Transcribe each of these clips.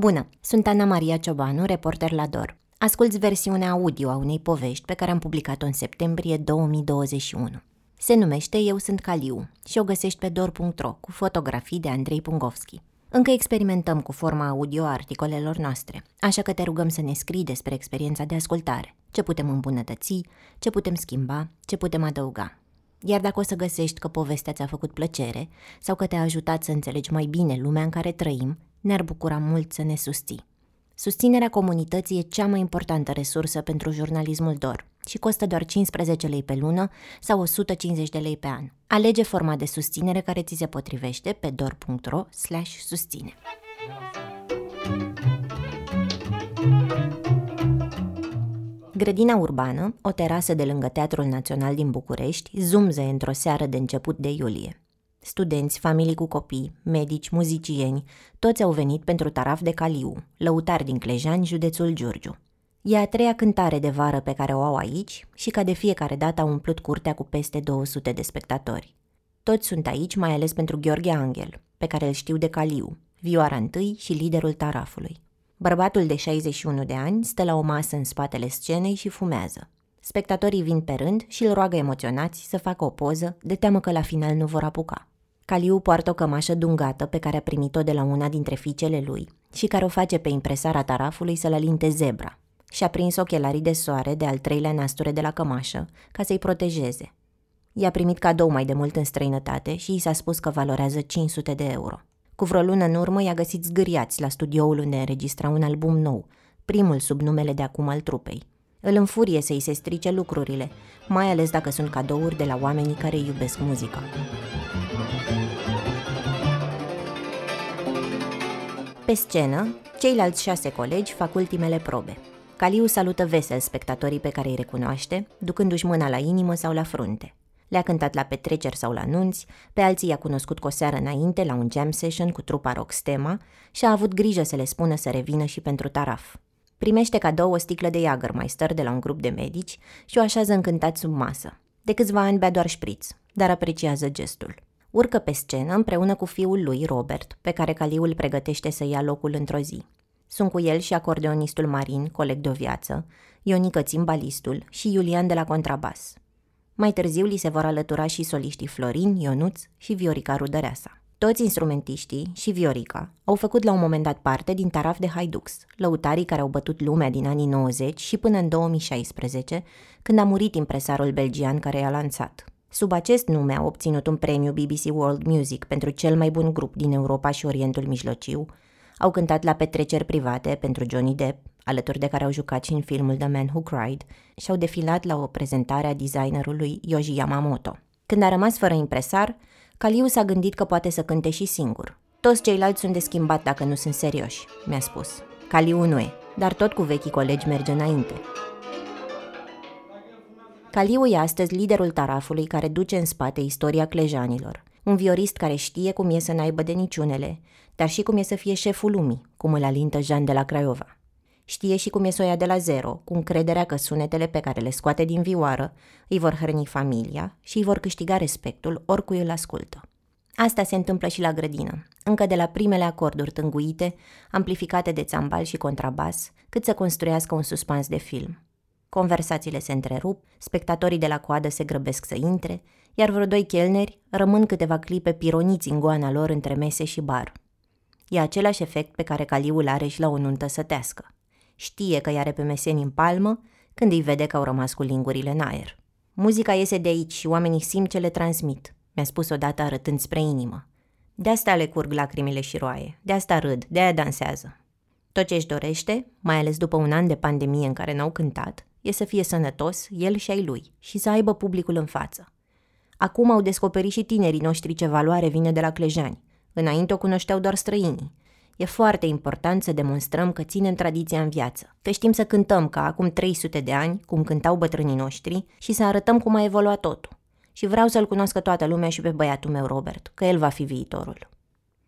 Bună, sunt Ana Maria Ciobanu, reporter la DOR. Asculți versiunea audio a unei povești pe care am publicat-o în septembrie 2021. Se numește Eu sunt Caliu și o găsești pe dor.ro cu fotografii de Andrei Pungovski. Încă experimentăm cu forma audio a articolelor noastre, așa că te rugăm să ne scrii despre experiența de ascultare, ce putem îmbunătăți, ce putem schimba, ce putem adăuga. Iar dacă o să găsești că povestea ți-a făcut plăcere sau că te-a ajutat să înțelegi mai bine lumea în care trăim, ne-ar bucura mult să ne susții. Susținerea comunității e cea mai importantă resursă pentru jurnalismul DOR și costă doar 15 lei pe lună sau 150 de lei pe an. Alege forma de susținere care ți se potrivește pe dor.ro susține. Grădina urbană, o terasă de lângă Teatrul Național din București, zumze într-o seară de început de iulie. Studenți, familii cu copii, medici, muzicieni, toți au venit pentru taraf de Caliu, lăutar din Clejani, județul Giurgiu. E a treia cântare de vară pe care o au aici și ca de fiecare dată au umplut curtea cu peste 200 de spectatori. Toți sunt aici mai ales pentru Gheorghe Angel, pe care îl știu de Caliu, vioara întâi și liderul tarafului. Bărbatul de 61 de ani stă la o masă în spatele scenei și fumează. Spectatorii vin pe rând și îl roagă emoționați să facă o poză, de teamă că la final nu vor apuca. Caliu poartă o cămașă dungată pe care a primit-o de la una dintre fiicele lui și care o face pe impresara tarafului să-l alinte zebra. Și-a prins ochelarii de soare de al treilea nasture de la cămașă ca să-i protejeze. I-a primit cadou mai de mult în străinătate și i s-a spus că valorează 500 de euro. Cu vreo lună în urmă i-a găsit zgâriați la studioul unde înregistra un album nou, primul sub numele de acum al trupei. Îl înfurie să-i se strice lucrurile, mai ales dacă sunt cadouri de la oamenii care iubesc muzica. Pe scenă, ceilalți șase colegi fac ultimele probe. Caliu salută vesel spectatorii pe care îi recunoaște, ducându-și mâna la inimă sau la frunte. Le-a cântat la petreceri sau la nunți, pe alții i-a cunoscut cu o seară înainte la un jam session cu trupa rock Stema și a avut grijă să le spună să revină și pentru taraf. Primește cadou o sticlă de Jagermeister de la un grup de medici și o așează încântat sub masă. De câțiva ani bea doar șpriț, dar apreciază gestul. Urcă pe scenă împreună cu fiul lui, Robert, pe care Caliu îl pregătește să ia locul într-o zi. Sunt cu el și acordeonistul Marin, coleg de o viață, Ionică Țimbalistul și Iulian de la contrabas. Mai târziu li se vor alătura și soliștii Florin, Ionuț și Viorica Rudăreasa. Toți instrumentiștii și Viorica au făcut la un moment dat parte din Taraf de Haidux, lăutarii care au bătut lumea din anii 90 și până în 2016, când a murit impresarul belgian care i-a lansat. Sub acest nume a obținut un premiu BBC World Music pentru cel mai bun grup din Europa și Orientul Mijlociu, au cântat la petreceri private pentru Johnny Depp, alături de care au jucat și în filmul The Man Who Cried, și au defilat la o prezentare a designerului Yoji Yamamoto. Când a rămas fără impresar, Caliu s-a gândit că poate să cânte și singur. Toți ceilalți sunt de schimbat dacă nu sunt serioși, mi-a spus. Caliu nu e, dar tot cu vechii colegi merge înainte. Caliu e astăzi liderul tarafului care duce în spate istoria clejanilor. Un viorist care știe cum e să n-aibă de niciunele, dar și cum e să fie șeful lumii, cum îl alintă Jean de la Craiova. Știe și cum e să o ia de la zero, cu încrederea că sunetele pe care le scoate din vioară îi vor hrăni familia și îi vor câștiga respectul oricui îl ascultă. Asta se întâmplă și la grădină, încă de la primele acorduri tânguite, amplificate de țambal și contrabas, cât să construiască un suspans de film. Conversațiile se întrerup, spectatorii de la coadă se grăbesc să intre, iar vreo doi chelneri rămân câteva clipe pironiți în goana lor între mese și bar. E același efect pe care caliul are și la o nuntă sătească. Știe că i-are pe meseni în palmă când îi vede că au rămas cu lingurile în aer. Muzica iese de aici și oamenii simt ce le transmit, mi-a spus odată arătând spre inimă. De asta le curg lacrimile și roaie, de asta râd, de aia dansează. Tot ce își dorește, mai ales după un an de pandemie în care n-au cântat, e să fie sănătos, el și ai lui, și să aibă publicul în față. Acum au descoperit și tinerii noștri ce valoare vine de la clejani. Înainte o cunoșteau doar străinii. E foarte important să demonstrăm că ținem tradiția în viață, că știm să cântăm ca acum 300 de ani, cum cântau bătrânii noștri, și să arătăm cum a evoluat totul. Și vreau să-l cunoască toată lumea și pe băiatul meu, Robert, că el va fi viitorul.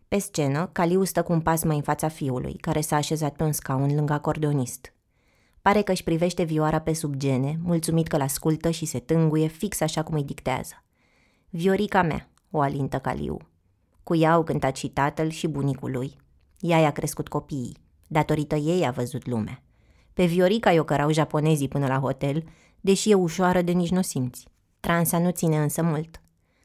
Pe scenă, Caliu stă cu un pas mai în fața fiului, care s-a așezat pe un scaun lângă acordeonist. Pare că își privește vioara pe sub gene, mulțumit că l-ascultă și se tânguie fix așa cum îi dictează. Viorica mea, o alintă Caliu. Cu ea au cântat și tatăl și bunicul lui. Ea i-a crescut copiii. Datorită ei a văzut lumea. Pe Viorica i-o cărau japonezii până la hotel, deși e ușoară de nici nu simți. Transa nu ține însă mult.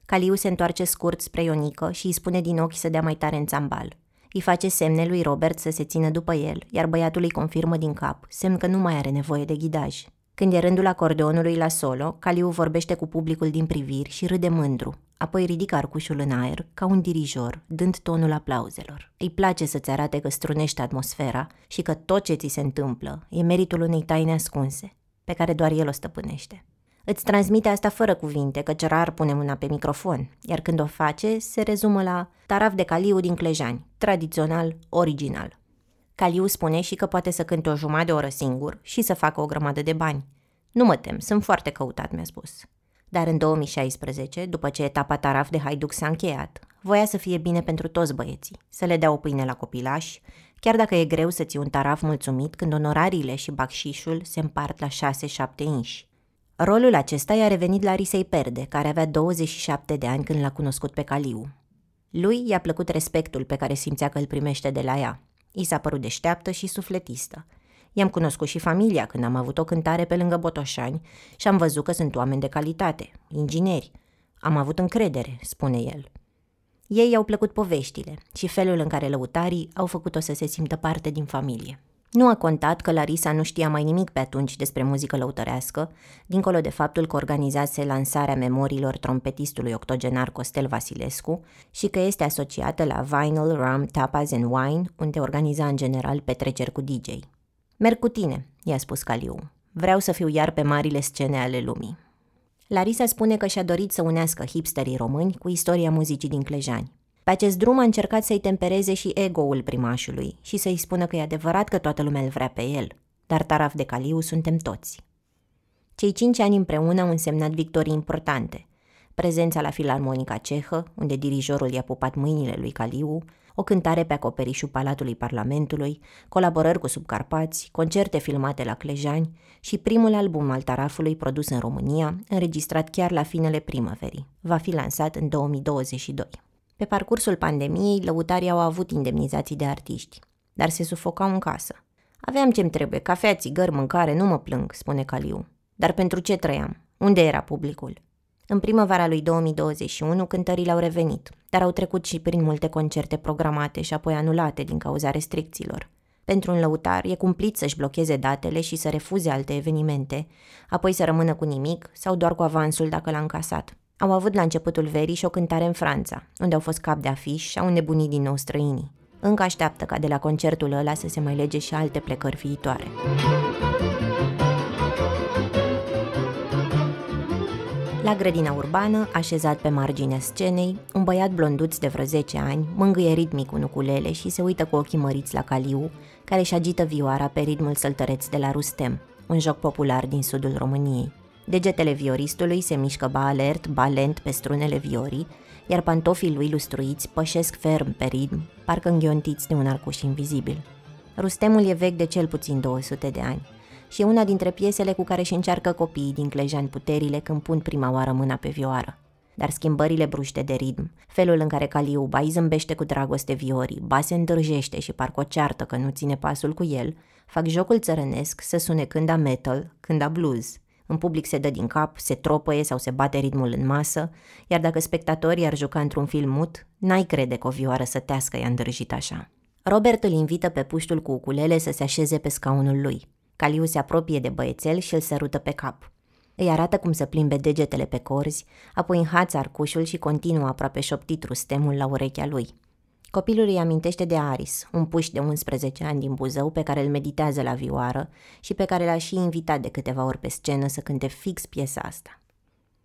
Caliu se întoarce scurt spre Ionică și îi spune din ochi să dea mai tare în țambal. Îi face semne lui Robert să se țină după el, iar băiatul îi confirmă din cap, semn că nu mai are nevoie de ghidaj. Când e rândul acordeonului la solo, Caliu vorbește cu publicul din priviri și râde mândru. Apoi ridică arcușul în aer, ca un dirijor, dând tonul aplauzelor. Îi place să-ți arate că strunește atmosfera și că tot ce ți se întâmplă e meritul unei taine ascunse, pe care doar el o stăpânește. Îți transmite asta fără cuvinte, căci rar pune mâna pe microfon, iar când o face, se rezumă la taraf de caliu din Clejani, tradițional, original. Caliu spune și că poate să cânte o jumătate de oră singur și să facă o grămadă de bani. Nu mă tem, sunt foarte căutat, mi-a spus. Dar în 2016, după ce etapa taraf de Haiduc s-a încheiat, voia să fie bine pentru toți băieții, să le dea o pâine la copilași, chiar dacă e greu să ții un taraf mulțumit când onorariile și bacșișul se împart la 6-7 inși. Rolul acesta i-a revenit la Risei Perde, care avea 27 de ani când l-a cunoscut pe Caliu. Lui i-a plăcut respectul pe care simțea că îl primește de la ea. I s-a părut deșteaptă și sufletistă. I-am cunoscut și familia când am avut o cântare pe lângă Botoșani și am văzut că sunt oameni de calitate, ingineri. Am avut încredere, spune el. Ei i-au plăcut poveștile și felul în care lăutarii au făcut-o să se simtă parte din familie. Nu a contat că Larisa nu știa mai nimic pe atunci despre muzică lăutărească, dincolo de faptul că organizase lansarea memoriilor trompetistului octogenar Costel Vasilescu și că este asociată la Vinyl, Rum, Tapas and Wine, unde organiza în general petreceri cu DJ. Merg cu tine, i-a spus Caliu. Vreau să fiu iar pe marile scene ale lumii. Larisa spune că și-a dorit să unească hipsterii români cu istoria muzicii din Clejani. Pe acest drum a încercat să-i tempereze și ego-ul primașului și să-i spună că e adevărat că toată lumea îl vrea pe el, dar taraf de caliu suntem toți. Cei cinci ani împreună au însemnat victorii importante. Prezența la Filarmonica Cehă, unde dirijorul i-a pupat mâinile lui Caliu, o cântare pe acoperișul Palatului Parlamentului, colaborări cu subcarpați, concerte filmate la Clejani și primul album al Tarafului produs în România, înregistrat chiar la finele primăverii. Va fi lansat în 2022. Pe parcursul pandemiei, lăutarii au avut indemnizații de artiști, dar se sufocau în casă. Aveam ce-mi trebuie, cafea, țigări, mâncare, nu mă plâng, spune Caliu. Dar pentru ce trăiam? Unde era publicul? În primăvara lui 2021, cântările au revenit, dar au trecut și prin multe concerte programate și apoi anulate din cauza restricțiilor. Pentru un lăutar e cumplit să-și blocheze datele și să refuze alte evenimente, apoi să rămână cu nimic sau doar cu avansul dacă l-a încasat. Au avut la începutul verii și o cântare în Franța, unde au fost cap de afiș și au nebunit din nou străinii. Încă așteaptă ca de la concertul ăla să se mai lege și alte plecări viitoare. La grădina urbană, așezat pe marginea scenei, un băiat blonduț de vreo 10 ani mângâie ritmic un ukulele și se uită cu ochii măriți la Caliu, care își agită vioara pe ritmul săltăreț de la Rustem, un joc popular din sudul României. Degetele vioristului se mișcă ba alert, ba lent pe strunele viorii, iar pantofii lui lustruiți pășesc ferm pe ritm, parcă înghiontiți de un arcuș invizibil. Rustemul e vechi de cel puțin 200 de ani și e una dintre piesele cu care își încearcă copiii din Clejan puterile când pun prima oară mâna pe vioară. Dar schimbările bruște de ritm, felul în care Caliu ba îi zâmbește cu dragoste viorii, ba se îndrăjește și parcă o ceartă că nu ține pasul cu el, fac jocul țărănesc să sune când a metal, când a blues – în public se dă din cap, se tropăie sau se bate ritmul în masă, iar dacă spectatorii ar juca într-un film mut, n-ai crede că o vioară sătească i-a îndrăjit așa. Robert îl invită pe puștul cu uculele să se așeze pe scaunul lui. Caliu se apropie de băiețel și îl sărută pe cap. Îi arată cum să plimbe degetele pe corzi, apoi înhață arcușul și continuă aproape șoptit rustemul la urechea lui. Copilul îi amintește de Aris, un puș de 11 ani din Buzău pe care îl meditează la vioară și pe care l-a și invitat de câteva ori pe scenă să cânte fix piesa asta.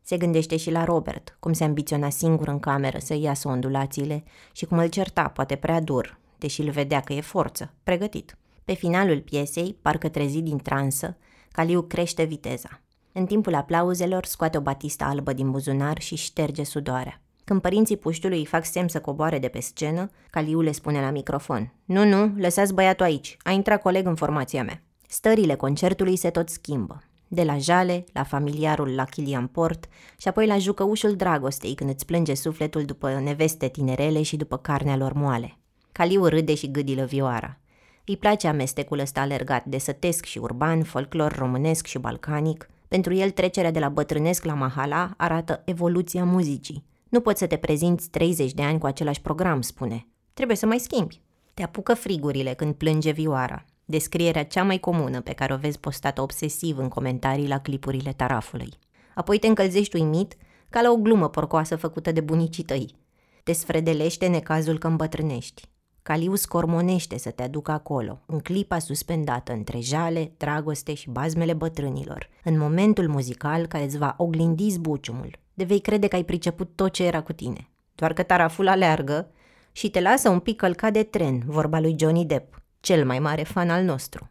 Se gândește și la Robert, cum se ambiționa singur în cameră să iasă ondulațiile și cum îl certa, poate prea dur, deși îl vedea că e forță, pregătit. Pe finalul piesei, parcă trezit din transă, Caliu crește viteza. În timpul aplauzelor scoate o batistă albă din buzunar și șterge sudoarea. Când părinții puștiului îi fac semn să coboare de pe scenă, Caliu le spune la microfon. Nu, nu, lăsați băiatul aici. A intrat coleg în formația mea. Stările concertului se tot schimbă. De la jale, la familiarul la Kilian Port și apoi la jucăușul dragostei când îți plânge sufletul după neveste tinerele și după carnea lor moale. Caliu râde și gâdilă vioara. Îi place amestecul ăsta alergat de sătesc și urban, folclor românesc și balcanic. Pentru el trecerea de la bătrânesc la mahala arată evoluția muzicii. Nu poți să te prezinți 30 de ani cu același program, spune. Trebuie să mai schimbi. Te apucă frigurile când plânge vioara. Descrierea cea mai comună pe care o vezi postată obsesiv în comentarii la clipurile tarafului. Apoi te încălzești uimit ca la o glumă porcoasă făcută de bunicii tăi. Te sfredelește necazul că îmbătrânești. Caliu scormonește să te aducă acolo, în clipa suspendată între jale, dragoste și bazmele bătrânilor, în momentul muzical care îți va oglindi zbuciumul, de vei crede că ai priceput tot ce era cu tine. Doar că taraful aleargă și te lasă un pic călcat de tren, vorba lui Johnny Depp, cel mai mare fan al nostru.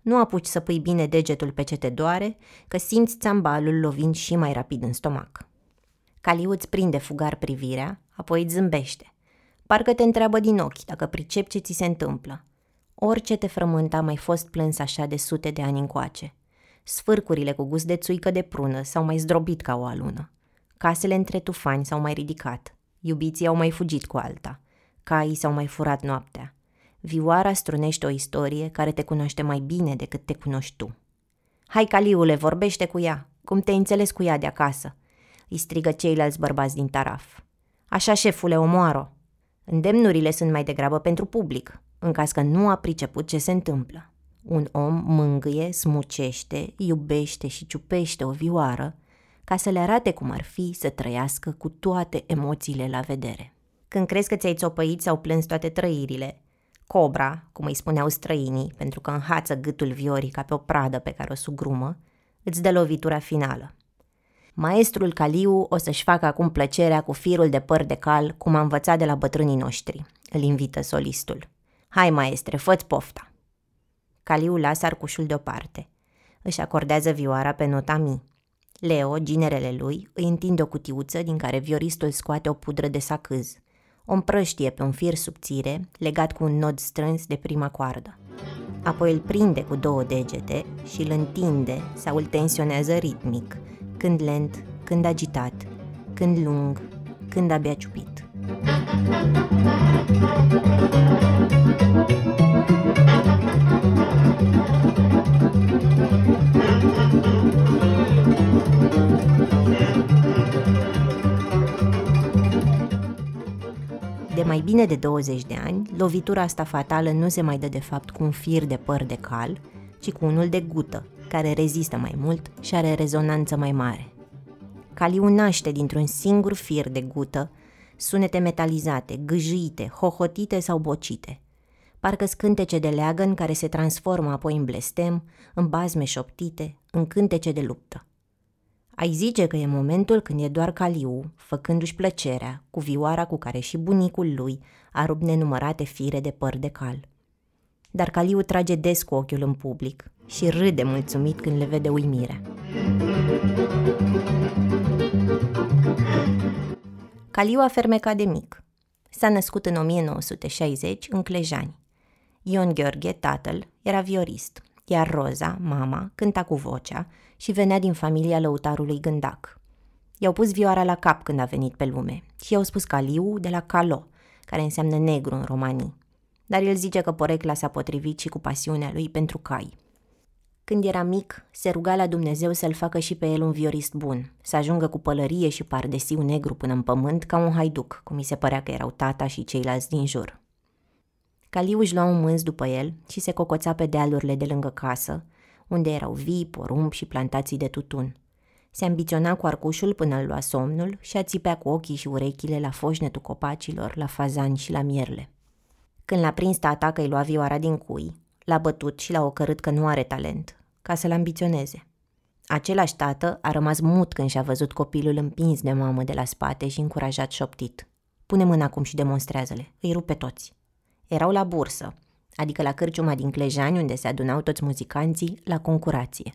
Nu apuci să pui bine degetul pe ce te doare, că simți țambalul lovind și mai rapid în stomac. Caliu îți prinde fugar privirea, apoi îți zâmbește. Parcă te întreabă din ochi dacă pricep ce ți se întâmplă. Orice te frământa a mai fost plâns așa de sute de ani încoace. Sfârcurile cu gust de țuică de prună s-au mai zdrobit ca o alună. Casele între tufani s-au mai ridicat. Iubiții au mai fugit cu alta. Caii s-au mai furat noaptea. Vioara strunește o istorie care te cunoaște mai bine decât te cunoști tu. Hai, Caliule, vorbește cu ea. Cum te înțeles cu ea de acasă? Îi strigă ceilalți bărbați din taraf. Așa, șefule, omoară Îndemnurile sunt mai degrabă pentru public, în caz că nu a priceput ce se întâmplă. Un om mângâie, smucește, iubește și ciupește o vioară ca să le arate cum ar fi să trăiască cu toate emoțiile la vedere. Când crezi că ți-ai țopăit sau plâns toate trăirile, cobra, cum îi spuneau străinii, pentru că înhață gâtul viorii ca pe o pradă pe care o sugrumă, îți dă lovitura finală. Maestrul Caliu o să-și facă acum plăcerea cu firul de păr de cal, cum a învățat de la bătrânii noștri, îl invită solistul. Hai, maestre, fă pofta! Caliu lasă arcușul deoparte. Își acordează vioara pe nota mi. Leo, ginerele lui, îi întinde o cutiuță din care vioristul scoate o pudră de sacâz. O împrăștie pe un fir subțire, legat cu un nod strâns de prima coardă. Apoi îl prinde cu două degete și îl întinde sau îl tensionează ritmic, când lent, când agitat, când lung, când abia ciupit. De mai bine de 20 de ani, lovitura asta fatală nu se mai dă de fapt cu un fir de păr de cal, ci cu unul de gută, care rezistă mai mult și are rezonanță mai mare. Caliu naște dintr-un singur fir de gută, sunete metalizate, gâjite, hohotite sau bocite. Parcă scântece de leagăn care se transformă apoi în blestem, în bazme șoptite, în cântece de luptă. Ai zice că e momentul când e doar Caliu, făcându-și plăcerea, cu vioara cu care și bunicul lui a rupt nenumărate fire de păr de cal. Dar Caliu trage des cu ochiul în public, și râde mulțumit când le vede uimirea. Caliu a fermecat de mic. S-a născut în 1960 în Clejani. Ion Gheorghe, tatăl, era viorist, iar Roza, mama, cânta cu vocea și venea din familia lăutarului Gândac. I-au pus vioara la cap când a venit pe lume și i-au spus Caliu de la Calo, care înseamnă negru în romanii. Dar el zice că porecla s-a potrivit și cu pasiunea lui pentru cai. Când era mic, se ruga la Dumnezeu să-l facă și pe el un viorist bun, să ajungă cu pălărie și pardesiu negru până în pământ ca un haiduc, cum mi se părea că erau tata și ceilalți din jur. Caliu își lua un mânz după el și se cocoța pe dealurile de lângă casă, unde erau vii, porumb și plantații de tutun. Se ambiționa cu arcușul până îl lua somnul și a țipea cu ochii și urechile la foșnetul copacilor, la fazani și la mierle. Când l-a prins tata că îi lua vioara din cui, l-a bătut și l-a ocărât că nu are talent, ca să-l ambiționeze. Același tată a rămas mut când și-a văzut copilul împins de mamă de la spate și încurajat șoptit. Pune mâna acum și demonstrează-le, îi rupe toți. Erau la bursă, adică la cârciuma din Clejani unde se adunau toți muzicanții la concurație.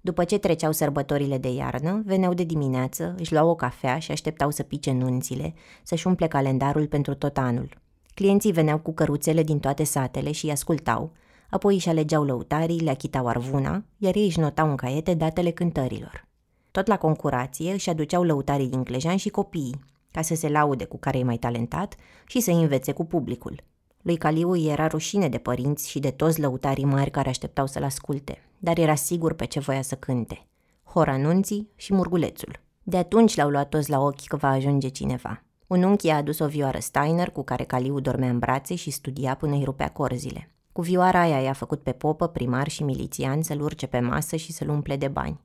După ce treceau sărbătorile de iarnă, veneau de dimineață, își luau o cafea și așteptau să pice nunțile, să-și umple calendarul pentru tot anul. Clienții veneau cu căruțele din toate satele și îi ascultau, apoi își alegeau lăutarii, le achitau arvuna, iar ei își notau în caiete datele cântărilor. Tot la concurație își aduceau lăutarii din Clejan și copiii, ca să se laude cu care e mai talentat și să învețe cu publicul. Lui Caliu era rușine de părinți și de toți lăutarii mari care așteptau să-l asculte, dar era sigur pe ce voia să cânte. Horanunții și Murgulețul. De atunci l-au luat toți la ochi că va ajunge cineva. Un unchi a adus o vioară Steiner cu care Caliu dormea în brațe și studia până îi rupea corzile. Cu vioara aia i-a făcut pe popă, primar și milițian să-l urce pe masă și să-l umple de bani.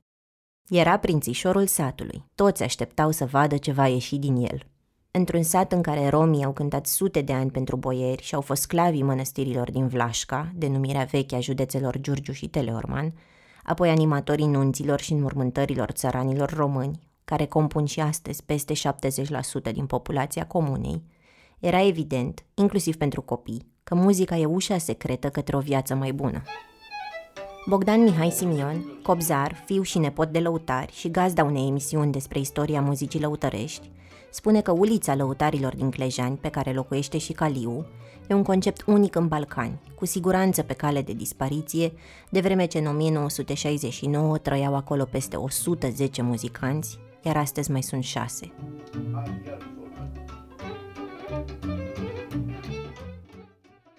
Era prințișorul satului. Toți așteptau să vadă ce va ieși din el. Într-un sat în care romii au cântat sute de ani pentru boieri și au fost sclavii mănăstirilor din Vlașca, denumirea veche a județelor Giurgiu și Teleorman, apoi animatorii nunților și înmormântărilor țăranilor români, care compun și astăzi peste 70% din populația comunei, era evident, inclusiv pentru copii, că muzica e ușa secretă către o viață mai bună. Bogdan Mihai Simion, copzar, fiu și nepot de lăutari și gazda unei emisiuni despre istoria muzicii lăutărești, spune că ulița lăutarilor din Clejani, pe care locuiește și Caliu, e un concept unic în Balcani, cu siguranță pe cale de dispariție, de vreme ce în 1969 trăiau acolo peste 110 muzicanți, iar astăzi mai sunt șase.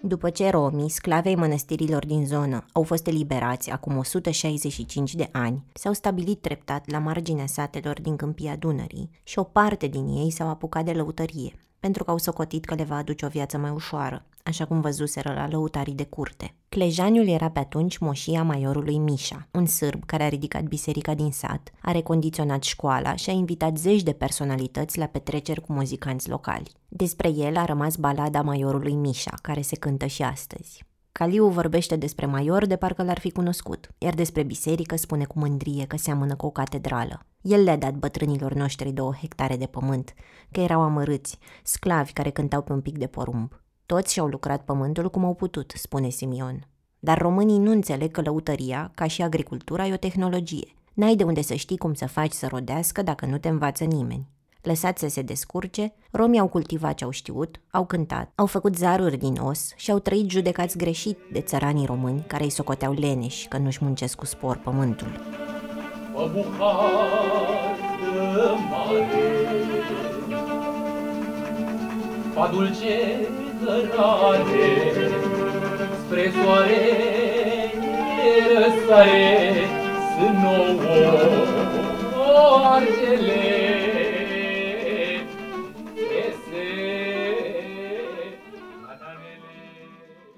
După ce romii, sclavei mănăstirilor din zonă, au fost eliberați acum 165 de ani, s-au stabilit treptat la marginea satelor din câmpia Dunării și o parte din ei s-au apucat de lăutărie, pentru că au socotit că le va aduce o viață mai ușoară, așa cum văzuseră la lăutarii de curte. Clejaniul era pe atunci moșia maiorului Mișa, un sârb care a ridicat biserica din sat, a recondiționat școala și a invitat zeci de personalități la petreceri cu muzicanți locali. Despre el a rămas balada maiorului Mișa, care se cântă și astăzi. Caliu vorbește despre Maior de parcă l-ar fi cunoscut, iar despre biserică spune cu mândrie că seamănă cu o catedrală. El le-a dat bătrânilor noștri două hectare de pământ, că erau amărâți, sclavi care cântau pe un pic de porumb. Toți și-au lucrat pământul cum au putut, spune Simion. Dar românii nu înțeleg că lăutăria, ca și agricultura, e o tehnologie. N-ai de unde să știi cum să faci să rodească dacă nu te învață nimeni. Lăsați să se descurce, romii au cultivat ce au știut, au cântat, au făcut zaruri din os și au trăit judecați greșit de țăranii români care îi socoteau leneși că nu-și muncesc cu spor pământul. Pa dulce cărare, spre soare răsare, sunt nouă argele.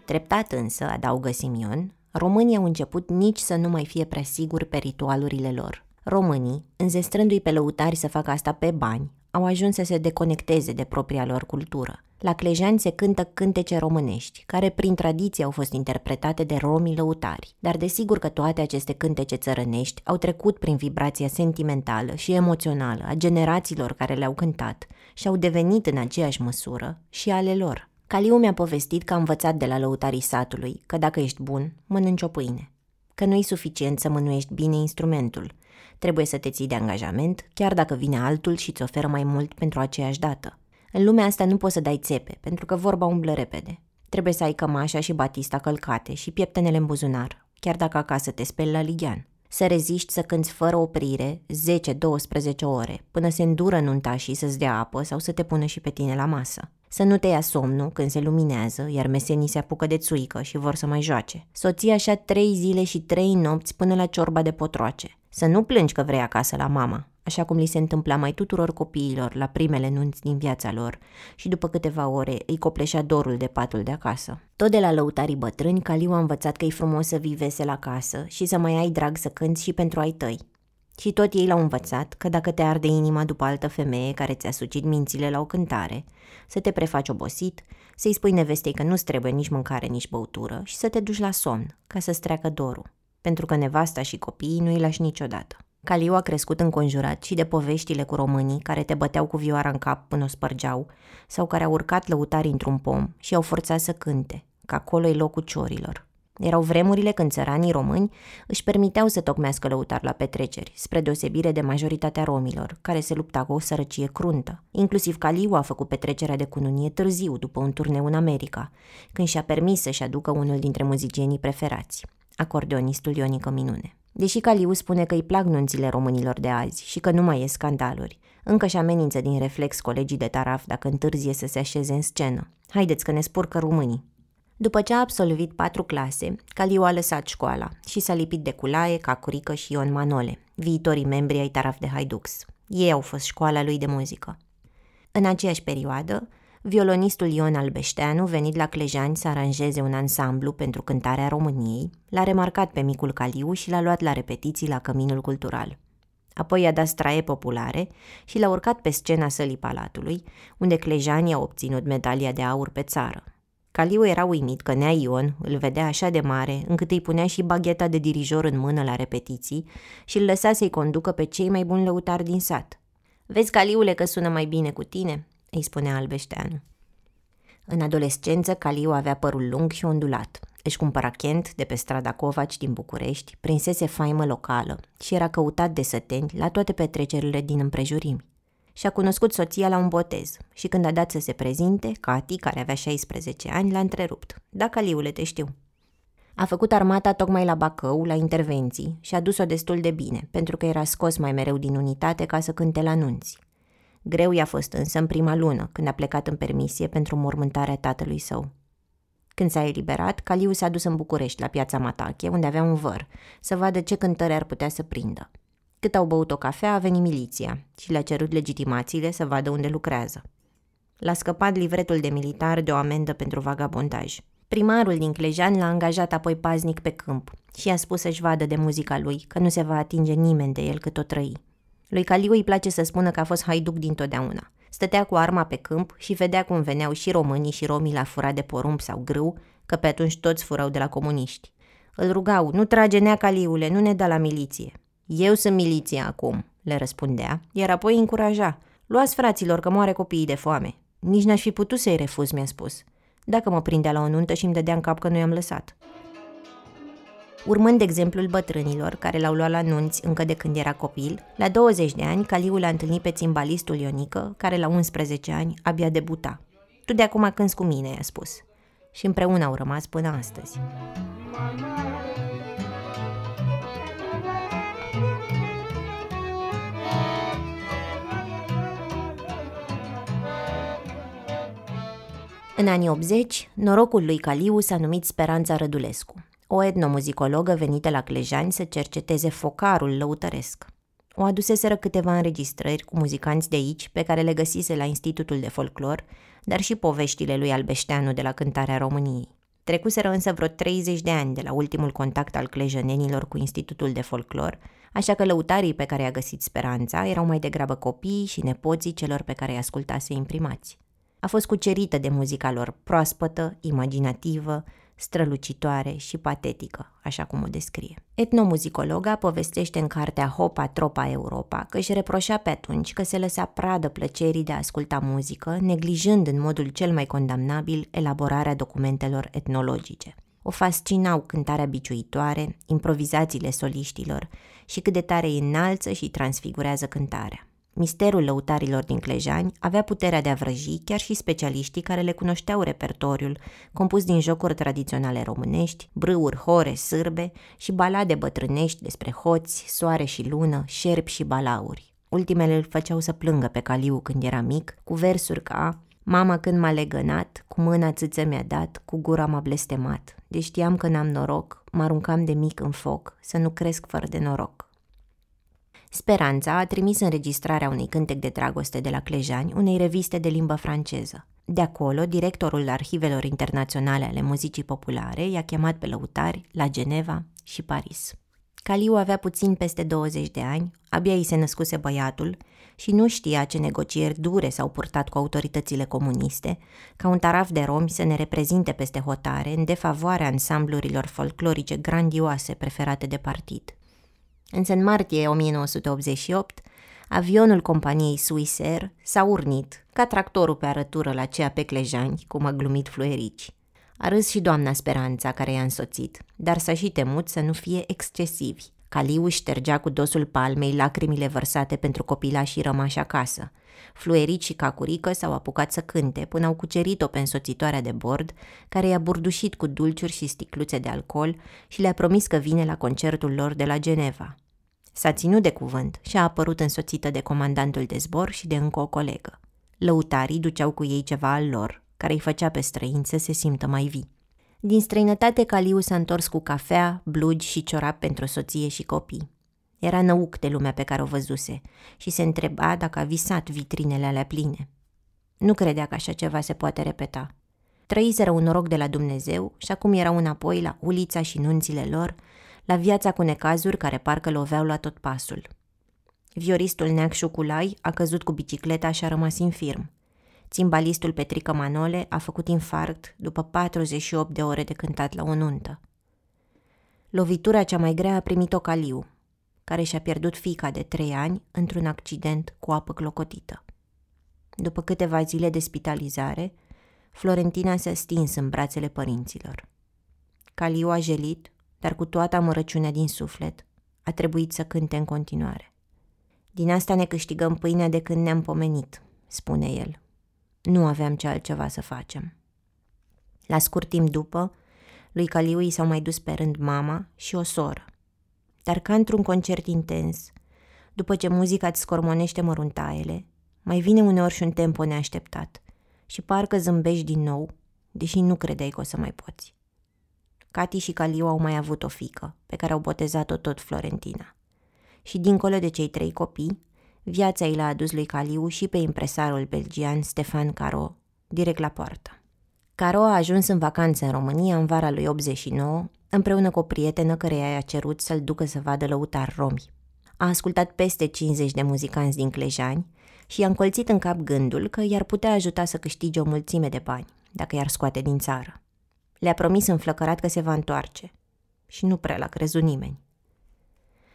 Treptat însă, adaugă Simion, românii au început nici să nu mai fie prea siguri pe ritualurile lor. Românii, înzestrându-i pe lăutari să facă asta pe bani, au ajuns să se deconecteze de propria lor cultură. La Clejani se cântă cântece românești, care prin tradiție au fost interpretate de romii lăutari, dar desigur că toate aceste cântece țărănești au trecut prin vibrația sentimentală și emoțională a generațiilor care le-au cântat și au devenit în aceeași măsură și ale lor. Caliu mi-a povestit că a învățat de la lăutarii satului că dacă ești bun, mănânci o pâine. Că nu e suficient să mânuiești bine instrumentul. Trebuie să te ții de angajament, chiar dacă vine altul și îți oferă mai mult pentru aceeași dată. În lumea asta nu poți să dai țepe, pentru că vorba umblă repede. Trebuie să ai cămașa și batista călcate și pieptenele în buzunar, chiar dacă acasă te speli la ligian. Să reziști să cânți fără oprire 10-12 ore, până se îndură nuntașii să-ți dea apă sau să te pună și pe tine la masă. Să nu te ia somnul când se luminează, iar mesenii se apucă de țuică și vor să mai joace. Soții așa trei zile și trei nopți până la ciorba de potroace. Să nu plângi că vrei acasă la mama, așa cum li se întâmpla mai tuturor copiilor la primele nunți din viața lor și după câteva ore îi copleșea dorul de patul de acasă. Tot de la lăutarii bătrâni, Caliu a învățat că e frumos să vii vesel acasă și să mai ai drag să cânți și pentru ai tăi. Și tot ei l-au învățat că dacă te arde inima după altă femeie care ți-a sucit mințile la o cântare, să te prefaci obosit, să-i spui nevestei că nu-ți trebuie nici mâncare, nici băutură și să te duci la somn, ca să-ți treacă dorul, pentru că nevasta și copiii nu-i lași niciodată. Caliu a crescut înconjurat și de poveștile cu românii care te băteau cu vioara în cap până o spărgeau, sau care au urcat lăutari într-un pom și au forțat să cânte, că acolo e locul ciorilor. Erau vremurile când țăranii români își permiteau să tocmească lăutar la petreceri, spre deosebire de majoritatea romilor, care se lupta cu o sărăcie cruntă. Inclusiv Caliu a făcut petrecerea de cununie târziu, după un turneu în America, când și-a permis să-și aducă unul dintre muzicienii preferați, acordeonistul Ionică Minune. Deși Caliu spune că îi plac nunțile românilor de azi și că nu mai e scandaluri, încă și amenință din reflex colegii de taraf dacă întârzie să se așeze în scenă. Haideți că ne spurcă românii. După ce a absolvit patru clase, Caliu a lăsat școala și s-a lipit de Culaie, Cacurică și Ion Manole, viitorii membri ai Taraf de Haidux. Ei au fost școala lui de muzică. În aceeași perioadă, violonistul Ion Albeșteanu, venit la Clejani să aranjeze un ansamblu pentru cântarea României, l-a remarcat pe micul Caliu și l-a luat la repetiții la Căminul Cultural. Apoi i-a dat straie populare și l-a urcat pe scena sălii palatului, unde Clejani a obținut medalia de aur pe țară. Caliu era uimit că Nea Ion îl vedea așa de mare, încât îi punea și bagheta de dirijor în mână la repetiții și îl lăsa să-i conducă pe cei mai buni lăutari din sat. Vezi, Caliule, că sună mai bine cu tine?" Îi spunea Albeșteanu. În adolescență, Caliu avea părul lung și ondulat. Își cumpăra Kent de pe strada Covaci din București, prinsese faimă locală și era căutat de săteni la toate petrecerile din împrejurimi și-a cunoscut soția la un botez și când a dat să se prezinte, Cati, care avea 16 ani, l-a întrerupt. Da, Caliule, te știu. A făcut armata tocmai la Bacău, la intervenții, și a dus-o destul de bine, pentru că era scos mai mereu din unitate ca să cânte la nunți. Greu i-a fost însă în prima lună, când a plecat în permisie pentru mormântarea tatălui său. Când s-a eliberat, Caliu s-a dus în București, la piața Matache, unde avea un văr, să vadă ce cântări ar putea să prindă. Cât au băut o cafea, a venit miliția și le-a cerut legitimațiile să vadă unde lucrează. L-a scăpat livretul de militar de o amendă pentru vagabondaj. Primarul din Clejan l-a angajat apoi paznic pe câmp și i-a spus să-și vadă de muzica lui, că nu se va atinge nimeni de el cât o trăi. Lui Caliu îi place să spună că a fost haiduc dintotdeauna. Stătea cu arma pe câmp și vedea cum veneau și românii și romii la fura de porumb sau grâu, că pe atunci toți furau de la comuniști. Îl rugau, nu trage nea Caliule, nu ne da la miliție. Eu sunt miliția acum, le răspundea, iar apoi încuraja. Luați fraților că moare copiii de foame. Nici n-aș fi putut să-i refuz, mi-a spus. Dacă mă prindea la o nuntă și îmi dădea în cap că nu i-am lăsat. Urmând exemplul bătrânilor care l-au luat la nunți încă de când era copil, la 20 de ani Caliul a întâlnit pe țimbalistul Ionică, care la 11 ani abia debuta. Tu de acum cânți cu mine, i-a spus. Și împreună au rămas până astăzi. În anii 80, norocul lui Caliu s-a numit Speranța Rădulescu, o etnomuzicologă venită la Clejani să cerceteze focarul lăutăresc. O aduseseră câteva înregistrări cu muzicanți de aici, pe care le găsise la Institutul de Folclor, dar și poveștile lui Albeșteanu de la Cântarea României. Trecuseră însă vreo 30 de ani de la ultimul contact al clejenenilor cu Institutul de Folclor, așa că lăutarii pe care i-a găsit speranța erau mai degrabă copiii și nepoții celor pe care îi ascultase imprimați a fost cucerită de muzica lor proaspătă, imaginativă, strălucitoare și patetică, așa cum o descrie. Etnomuzicologa povestește în cartea Hopa Tropa Europa că își reproșea pe atunci că se lăsea pradă plăcerii de a asculta muzică, neglijând în modul cel mai condamnabil elaborarea documentelor etnologice. O fascinau cântarea biciuitoare, improvizațiile soliștilor și cât de tare îi înalță și transfigurează cântarea. Misterul lăutarilor din Clejani avea puterea de a vrăji chiar și specialiștii care le cunoșteau repertoriul, compus din jocuri tradiționale românești, brâuri, hore, sârbe și balade bătrânești despre hoți, soare și lună, șerpi și balauri. Ultimele îl făceau să plângă pe Caliu când era mic, cu versuri ca Mama când m-a legănat, cu mâna țâță mi-a dat, cu gura m-a blestemat. De știam că n-am noroc, mă aruncam de mic în foc, să nu cresc fără de noroc. Speranța a trimis înregistrarea unui cântec de dragoste de la Clejani unei reviste de limbă franceză. De acolo, directorul Arhivelor Internaționale ale Muzicii Populare i-a chemat pe lăutari la Geneva și Paris. Caliu avea puțin peste 20 de ani, abia îi se născuse băiatul și nu știa ce negocieri dure s-au purtat cu autoritățile comuniste, ca un taraf de romi să ne reprezinte peste hotare în defavoarea ansamblurilor folclorice grandioase preferate de partid. Însă în martie 1988, avionul companiei Swissair s-a urnit, ca tractorul pe arătură la cea pe Clejani, cum a glumit Fluerici. A râs și doamna Speranța care i-a însoțit, dar s-a și temut să nu fie excesivi. Caliu ștergea cu dosul palmei lacrimile vărsate pentru copilașii rămași acasă. Fluerici și Cacurică s-au apucat să cânte până au cucerit-o pe însoțitoarea de bord, care i-a burdușit cu dulciuri și sticluțe de alcool și le-a promis că vine la concertul lor de la Geneva. S-a ținut de cuvânt și a apărut însoțită de comandantul de zbor și de încă o colegă. Lăutarii duceau cu ei ceva al lor, care îi făcea pe străini să se simtă mai vii. Din străinătate, Caliu s-a întors cu cafea, blugi și ciorap pentru soție și copii. Era năuc de lumea pe care o văzuse și se întreba dacă a visat vitrinele alea pline. Nu credea că așa ceva se poate repeta. Trăiseră un noroc de la Dumnezeu și acum erau înapoi la ulița și nunțile lor, la viața cu necazuri care parcă loveau la tot pasul. Vioristul Neac Șuculai a căzut cu bicicleta și a rămas infirm. Țimbalistul Petrică Manole a făcut infarct după 48 de ore de cântat la o nuntă. Lovitura cea mai grea a primit-o Caliu, care și-a pierdut fica de trei ani într-un accident cu apă clocotită. După câteva zile de spitalizare, Florentina s-a stins în brațele părinților. Caliu a gelit, dar cu toată amărăciunea din suflet, a trebuit să cânte în continuare. Din asta ne câștigăm pâinea de când ne-am pomenit, spune el. Nu aveam ce altceva să facem. La scurt timp după, lui Caliu i s-au mai dus pe rând mama și o soră. Dar ca într-un concert intens, după ce muzica îți scormonește măruntaiele, mai vine uneori și un tempo neașteptat și parcă zâmbești din nou, deși nu credeai că o să mai poți. Cati și Caliu au mai avut o fică, pe care au botezat-o tot Florentina. Și dincolo de cei trei copii, viața i l-a adus lui Caliu și pe impresarul belgian Stefan Caro, direct la poartă. Caro a ajuns în vacanță în România în vara lui 89, împreună cu o prietenă care i-a cerut să-l ducă să vadă lăutar romi. A ascultat peste 50 de muzicanți din Clejani și i-a încolțit în cap gândul că i-ar putea ajuta să câștige o mulțime de bani, dacă i-ar scoate din țară. Le-a promis înflăcărat că se va întoarce. Și nu prea l-a crezut nimeni.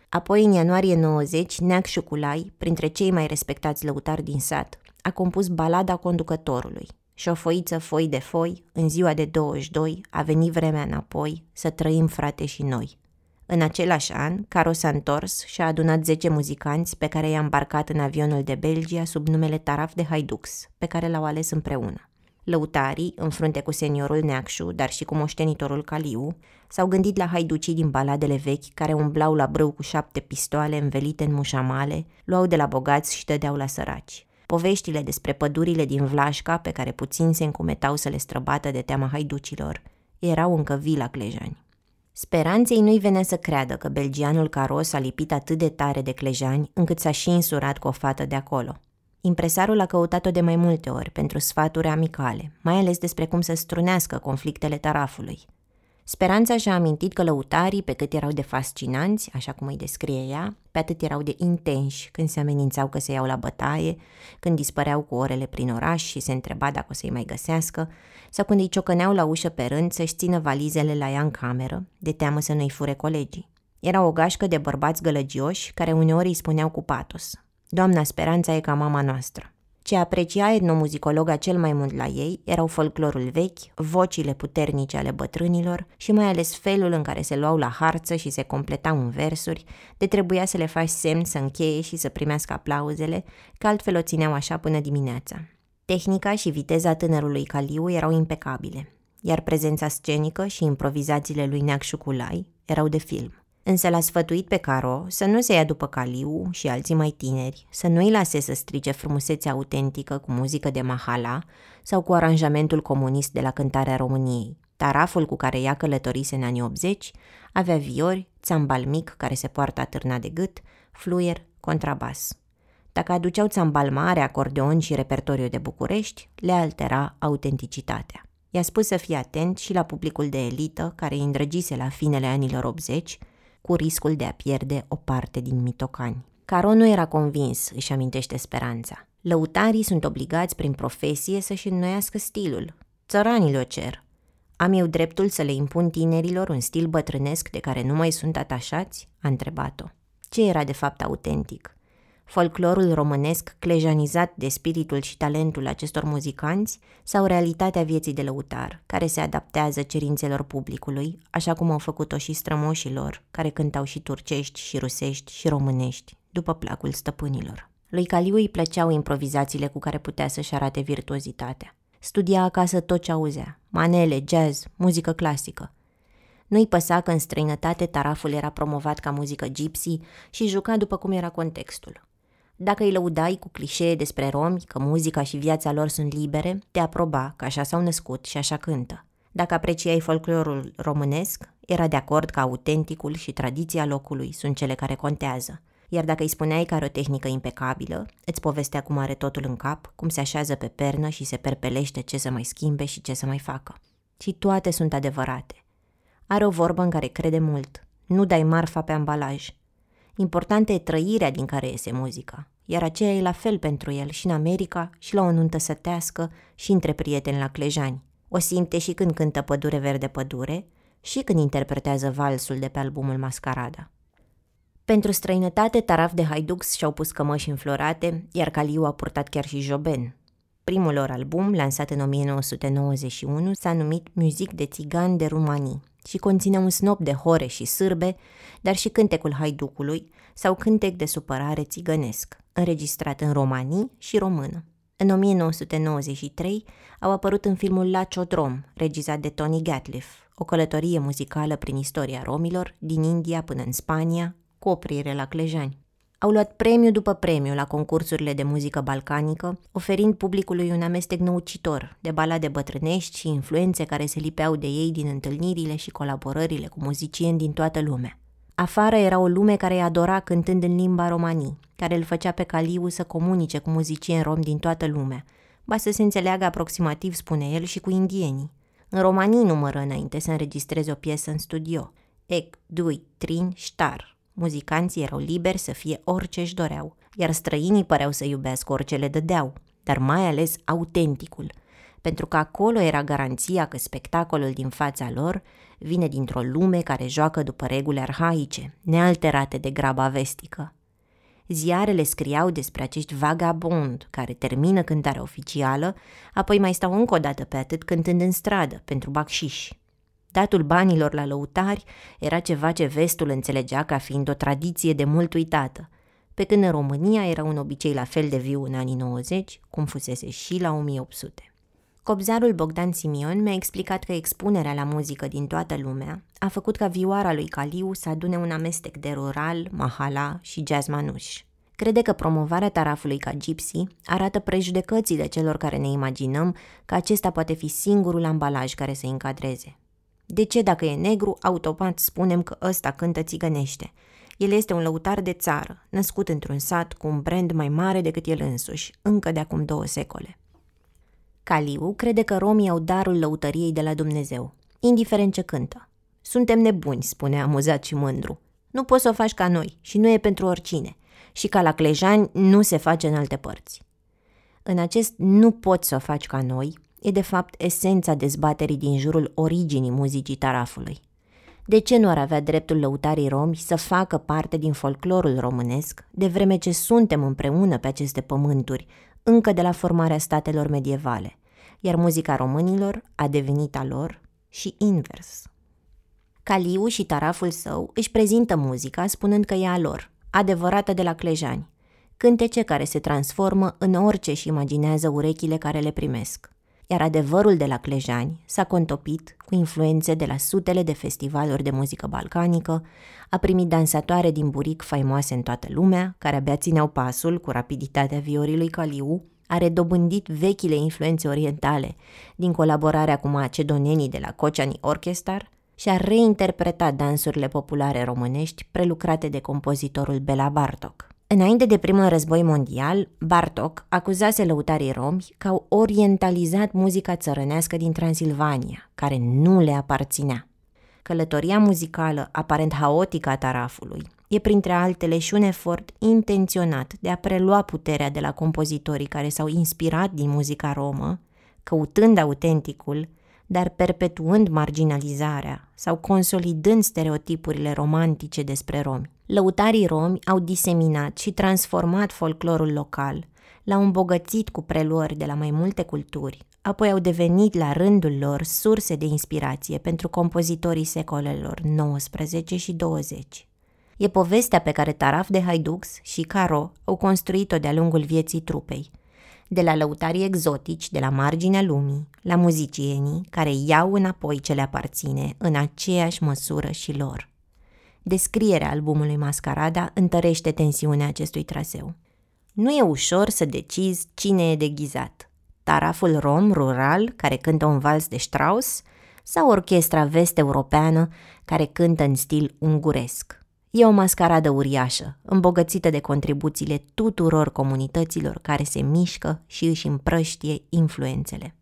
Apoi, în ianuarie 90, Neac Șuculai, printre cei mai respectați lăutari din sat, a compus balada conducătorului. Și o foiță foi de foi, în ziua de 22, a venit vremea înapoi, să trăim frate și noi. În același an, Caro s-a întors și a adunat 10 muzicanți pe care i-a îmbarcat în avionul de Belgia sub numele Taraf de Haidux, pe care l-au ales împreună. Lăutarii, în frunte cu seniorul Neacșu, dar și cu moștenitorul Caliu, s-au gândit la haiducii din baladele vechi care umblau la brâu cu șapte pistoale învelite în mușamale, luau de la bogați și dădeau la săraci. Poveștile despre pădurile din Vlașca, pe care puțin se încumetau să le străbată de teama haiducilor, erau încă vii la Clejani. Speranței nu-i venea să creadă că belgianul Caros a lipit atât de tare de Clejani încât s-a și insurat cu o fată de acolo – Impresarul a căutat-o de mai multe ori pentru sfaturi amicale, mai ales despre cum să strunească conflictele tarafului. Speranța și-a amintit că lăutarii, pe cât erau de fascinanți, așa cum îi descrie ea, pe atât erau de intenși când se amenințau că se iau la bătaie, când dispăreau cu orele prin oraș și se întreba dacă o să-i mai găsească, sau când îi ciocăneau la ușă pe rând să-și țină valizele la ea în cameră, de teamă să nu-i fure colegii. Era o gașcă de bărbați gălăgioși care uneori îi spuneau cu patos – Doamna Speranța e ca mama noastră. Ce aprecia etnomuzicologa cel mai mult la ei erau folclorul vechi, vocile puternice ale bătrânilor și mai ales felul în care se luau la harță și se completau în versuri, de trebuia să le faci semn să încheie și să primească aplauzele, că altfel o țineau așa până dimineața. Tehnica și viteza tânărului Caliu erau impecabile, iar prezența scenică și improvizațiile lui Neac Șuculai erau de film însă l-a sfătuit pe Caro să nu se ia după Caliu și alții mai tineri, să nu-i lase să strice frumusețea autentică cu muzică de mahala sau cu aranjamentul comunist de la cântarea României. Taraful cu care ea călătorise în anii 80 avea viori, țambal mic care se poartă atârna de gât, fluier, contrabas. Dacă aduceau țambal mare, acordeon și repertoriu de București, le altera autenticitatea. I-a spus să fie atent și la publicul de elită care îi îndrăgise la finele anilor 80 cu riscul de a pierde o parte din mitocani. Caro nu era convins, își amintește speranța. Lăutarii sunt obligați prin profesie să-și înnoiască stilul. Țăranii o cer. Am eu dreptul să le impun tinerilor un stil bătrânesc de care nu mai sunt atașați? A întrebat-o. Ce era de fapt autentic? Folclorul românesc clejanizat de spiritul și talentul acestor muzicanți sau realitatea vieții de lăutar, care se adaptează cerințelor publicului, așa cum au făcut-o și strămoșilor, care cântau și turcești și rusești și românești, după placul stăpânilor. Lui Caliu îi plăceau improvizațiile cu care putea să-și arate virtuozitatea. Studia acasă tot ce auzea, manele, jazz, muzică clasică. Nu-i păsa că în străinătate taraful era promovat ca muzică gypsy și juca după cum era contextul. Dacă îi lăudai cu clișee despre romi, că muzica și viața lor sunt libere, te aproba că așa s-au născut și așa cântă. Dacă apreciai folclorul românesc, era de acord că autenticul și tradiția locului sunt cele care contează. Iar dacă îi spuneai că are o tehnică impecabilă, îți povestea cum are totul în cap, cum se așează pe pernă și se perpelește ce să mai schimbe și ce să mai facă. Și toate sunt adevărate. Are o vorbă în care crede mult. Nu dai marfa pe ambalaj. Importantă e trăirea din care iese muzica, iar aceea e la fel pentru el și în America, și la o nuntă sătească, și între prieteni la Clejani. O simte și când cântă Pădure Verde Pădure și când interpretează valsul de pe albumul Mascarada. Pentru străinătate, Taraf de Haidux și-au pus cămăși înflorate, iar Caliu a purtat chiar și joben. Primul lor album, lansat în 1991, s-a numit Muzic de țigan de Rumanii și conținea un snop de hore și sârbe, dar și cântecul haiducului sau cântec de supărare țigănesc, înregistrat în romanii și română. În 1993 au apărut în filmul La Chodrom, regizat de Tony Gatliff, o călătorie muzicală prin istoria romilor, din India până în Spania, cu oprire la Clejani. Au luat premiu după premiu la concursurile de muzică balcanică, oferind publicului un amestec năucitor de balade bătrânești și influențe care se lipeau de ei din întâlnirile și colaborările cu muzicieni din toată lumea. Afară era o lume care îi adora cântând în limba romanii, care îl făcea pe Caliu să comunice cu muzicieni romi din toată lumea, ba să se înțeleagă aproximativ, spune el, și cu indienii. În romanii numără înainte să înregistreze o piesă în studio. Ec, dui, trin, ștar. Muzicanții erau liberi să fie orice își doreau, iar străinii păreau să iubească orice le dădeau, dar mai ales autenticul, pentru că acolo era garanția că spectacolul din fața lor vine dintr-o lume care joacă după reguli arhaice, nealterate de graba vestică. Ziarele scriau despre acești vagabond care termină cântarea oficială, apoi mai stau încă o dată pe atât cântând în stradă, pentru bacșiși. Datul banilor la lăutari era ceva ce vestul înțelegea ca fiind o tradiție de mult uitată, pe când în România era un obicei la fel de viu în anii 90, cum fusese și la 1800. Cobzarul Bogdan Simion mi-a explicat că expunerea la muzică din toată lumea a făcut ca vioara lui Caliu să adune un amestec de rural, mahala și jazz manuș. Crede că promovarea tarafului ca gypsy arată prejudecățile celor care ne imaginăm că acesta poate fi singurul ambalaj care să încadreze. De ce dacă e negru, automat spunem că ăsta cântă țigănește? El este un lăutar de țară, născut într-un sat cu un brand mai mare decât el însuși, încă de acum două secole. Caliu crede că romii au darul lăutăriei de la Dumnezeu, indiferent ce cântă. Suntem nebuni, spune amuzat și mândru. Nu poți să o faci ca noi și nu e pentru oricine. Și ca la clejani nu se face în alte părți. În acest nu poți să o faci ca noi e de fapt esența dezbaterii din jurul originii muzicii tarafului. De ce nu ar avea dreptul lăutarii romi să facă parte din folclorul românesc, de vreme ce suntem împreună pe aceste pământuri, încă de la formarea statelor medievale, iar muzica românilor a devenit a lor și invers. Caliu și taraful său își prezintă muzica spunând că e a lor, adevărată de la clejani, cântece care se transformă în orice și imaginează urechile care le primesc. Iar adevărul de la Clejani s-a contopit cu influențe de la sutele de festivaluri de muzică balcanică, a primit dansatoare din buric faimoase în toată lumea, care abia țineau pasul cu rapiditatea viorii Caliu, a redobândit vechile influențe orientale din colaborarea cu macedonenii de la Cociani Orchestar și a reinterpretat dansurile populare românești prelucrate de compozitorul Bela Bartok. Înainte de primul război mondial, Bartok acuzase lăutarii romi că au orientalizat muzica țărănească din Transilvania, care nu le aparținea. Călătoria muzicală aparent haotică a tarafului e printre altele și un efort intenționat de a prelua puterea de la compozitorii care s-au inspirat din muzica romă, căutând autenticul, dar perpetuând marginalizarea sau consolidând stereotipurile romantice despre romi. Lăutarii romi au diseminat și transformat folclorul local, l-au îmbogățit cu preluări de la mai multe culturi, apoi au devenit la rândul lor surse de inspirație pentru compozitorii secolelor 19 și 20. E povestea pe care Taraf de Haidux și Caro au construit-o de-a lungul vieții trupei, de la lăutarii exotici de la marginea lumii, la muzicienii care iau înapoi ce le aparține în aceeași măsură și lor. Descrierea albumului Mascarada întărește tensiunea acestui traseu. Nu e ușor să decizi cine e deghizat. Taraful rom rural, care cântă un vals de Strauss, sau orchestra vest-europeană care cântă în stil unguresc. E o mascaradă uriașă, îmbogățită de contribuțiile tuturor comunităților care se mișcă și își împrăștie influențele.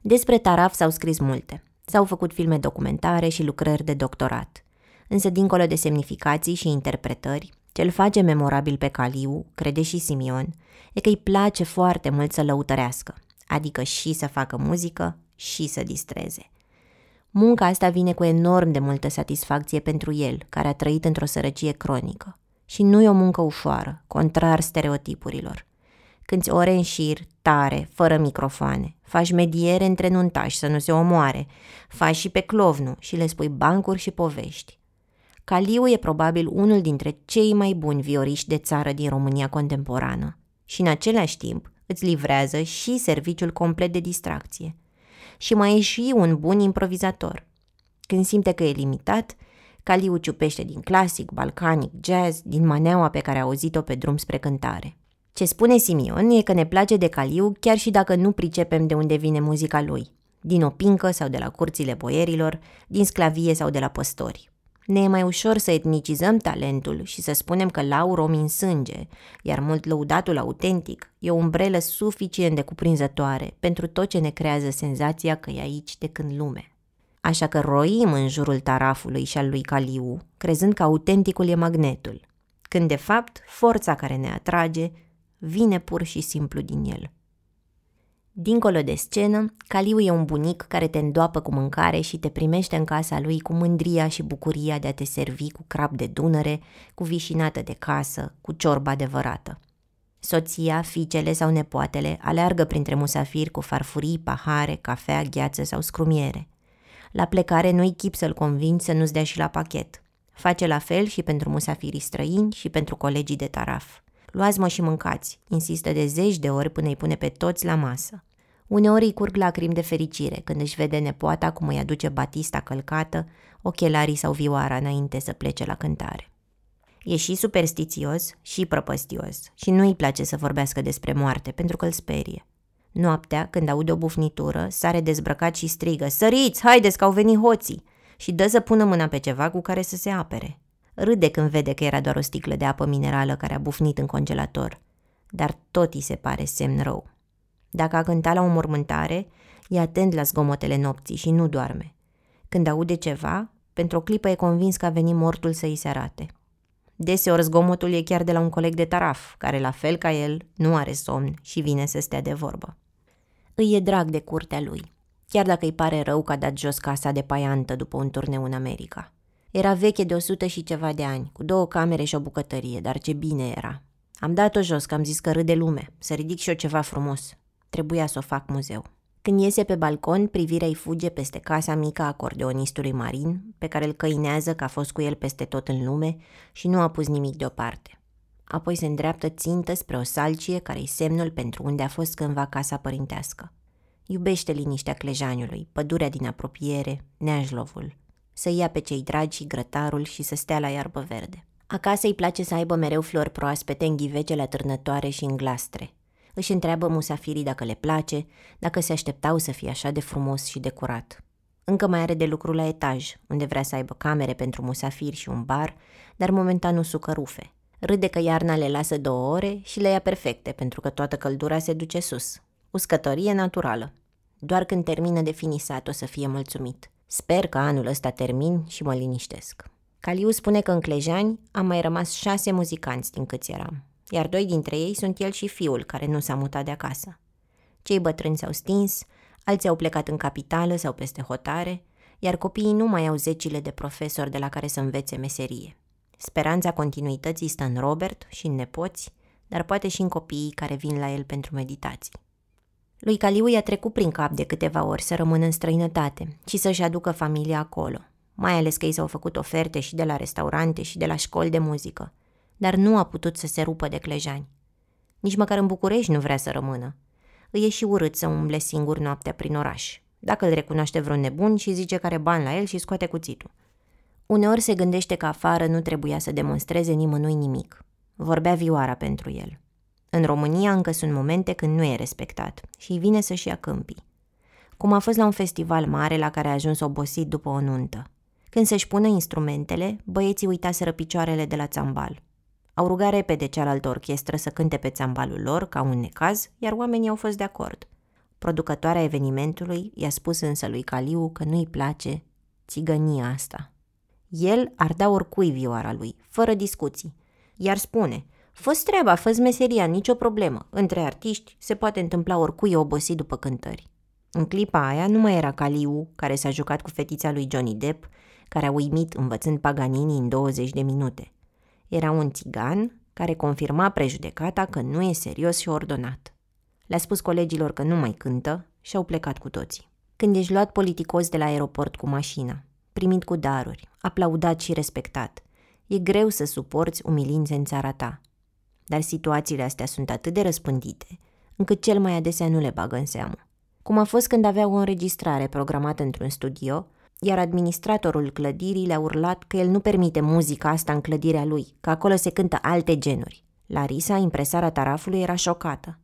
Despre Taraf s-au scris multe. S-au făcut filme documentare și lucrări de doctorat. Însă, dincolo de semnificații și interpretări, ce îl face memorabil pe Caliu, crede și Simion, e că îi place foarte mult să lăutărească, adică și să facă muzică și să distreze. Munca asta vine cu enorm de multă satisfacție pentru el, care a trăit într-o sărăcie cronică. Și nu e o muncă ușoară, contrar stereotipurilor. Cânti ore în șir, tare, fără microfoane. Faci mediere între nuntași să nu se omoare. Faci și pe clovnu și le spui bancuri și povești. Caliu e probabil unul dintre cei mai buni vioriști de țară din România contemporană și în același timp îți livrează și serviciul complet de distracție. Și mai e și un bun improvizator. Când simte că e limitat, Caliu ciupește din clasic, balcanic, jazz, din maneaua pe care a auzit-o pe drum spre cântare. Ce spune Simion e că ne place de Caliu chiar și dacă nu pricepem de unde vine muzica lui, din opincă sau de la curțile boierilor, din sclavie sau de la păstori. Ne e mai ușor să etnicizăm talentul și să spunem că lau romi în sânge, iar mult lăudatul autentic e o umbrelă suficient de cuprinzătoare pentru tot ce ne creează senzația că e aici de când lume. Așa că roim în jurul tarafului și al lui Caliu, crezând că autenticul e magnetul, când de fapt forța care ne atrage vine pur și simplu din el. Dincolo de scenă, Caliu e un bunic care te îndoapă cu mâncare și te primește în casa lui cu mândria și bucuria de a te servi cu crap de dunăre, cu vișinată de casă, cu ciorba adevărată. Soția, fiicele sau nepoatele aleargă printre musafiri cu farfurii, pahare, cafea, gheață sau scrumiere. La plecare nu-i chip să-l convingi să nu-ți dea și la pachet. Face la fel și pentru musafirii străini și pentru colegii de taraf. Luați-mă și mâncați, insistă de zeci de ori până îi pune pe toți la masă. Uneori îi curg lacrimi de fericire când își vede nepoata cum îi aduce batista călcată, ochelarii sau vioara înainte să plece la cântare. E și superstițios și prăpăstios și nu îi place să vorbească despre moarte pentru că îl sperie. Noaptea, când aude o bufnitură, sare dezbrăcat și strigă Săriți, haideți că au venit hoții! și dă să pună mâna pe ceva cu care să se apere. Râde când vede că era doar o sticlă de apă minerală care a bufnit în congelator, dar tot îi se pare semn rău. Dacă a cântat la o mormântare, e atent la zgomotele nopții și nu doarme. Când aude ceva, pentru o clipă e convins că a venit mortul să îi se arate. Deseori zgomotul e chiar de la un coleg de taraf, care, la fel ca el, nu are somn și vine să stea de vorbă. Îi e drag de curtea lui, chiar dacă îi pare rău că a dat jos casa de paiantă după un turneu în America. Era veche de o sută și ceva de ani, cu două camere și o bucătărie, dar ce bine era. Am dat-o jos, că am zis că râde lume, să ridic și eu ceva frumos. Trebuia să o fac muzeu. Când iese pe balcon, privirea îi fuge peste casa mică a acordeonistului Marin, pe care îl căinează că a fost cu el peste tot în lume și nu a pus nimic deoparte. Apoi se îndreaptă țintă spre o salcie care-i semnul pentru unde a fost cândva casa părintească. Iubește liniștea clejaniului, pădurea din apropiere, neajlovul să ia pe cei dragi și grătarul și să stea la iarbă verde. Acasă îi place să aibă mereu flori proaspete în ghivecele atârnătoare și în glastre. Își întreabă musafirii dacă le place, dacă se așteptau să fie așa de frumos și de curat. Încă mai are de lucru la etaj, unde vrea să aibă camere pentru musafiri și un bar, dar momentan nu sucă rufe. Râde că iarna le lasă două ore și le ia perfecte, pentru că toată căldura se duce sus. Uscătorie naturală. Doar când termină de finisat o să fie mulțumit. Sper că anul ăsta termin și mă liniștesc. Caliu spune că în Clejani am mai rămas șase muzicanți din câți eram, iar doi dintre ei sunt el și fiul, care nu s-a mutat de acasă. Cei bătrâni s-au stins, alții au plecat în capitală sau peste hotare, iar copiii nu mai au zecile de profesori de la care să învețe meserie. Speranța continuității stă în Robert și în nepoți, dar poate și în copiii care vin la el pentru meditații. Lui Caliu i-a trecut prin cap de câteva ori să rămână în străinătate și să-și aducă familia acolo, mai ales că i s-au făcut oferte și de la restaurante și de la școli de muzică, dar nu a putut să se rupă de clejani. Nici măcar în București nu vrea să rămână. Îi e și urât să umble singur noaptea prin oraș. Dacă îl recunoaște vreun nebun și zice că are bani la el și scoate cuțitul. Uneori se gândește că afară nu trebuia să demonstreze nimănui nimic. Vorbea vioara pentru el. În România încă sunt momente când nu e respectat și îi vine să-și ia câmpii. cum a fost la un festival mare la care a ajuns obosit după o nuntă. Când să-și pună instrumentele, băieții uitaseră picioarele de la țambal. Au rugat repede cealaltă orchestră să cânte pe țambalul lor, ca un necaz, iar oamenii au fost de acord. Producătoarea evenimentului i-a spus însă lui Caliu că nu-i place țigănia asta. El ar da oricui vioara lui, fără discuții. Iar spune, fă treaba, fă meseria, nicio problemă. Între artiști se poate întâmpla oricui obosit după cântări. În clipa aia nu mai era Caliu, care s-a jucat cu fetița lui Johnny Depp, care a uimit învățând Paganini în 20 de minute. Era un țigan care confirma prejudecata că nu e serios și ordonat. Le-a spus colegilor că nu mai cântă și au plecat cu toții. Când ești luat politicos de la aeroport cu mașina, primit cu daruri, aplaudat și respectat, e greu să suporți umilințe în țara ta. Dar situațiile astea sunt atât de răspândite, încât cel mai adesea nu le bagă în seamă. Cum a fost când avea o înregistrare programată într-un studio, iar administratorul clădirii le-a urlat că el nu permite muzica asta în clădirea lui, că acolo se cântă alte genuri. Larisa, impresara tarafului, era șocată.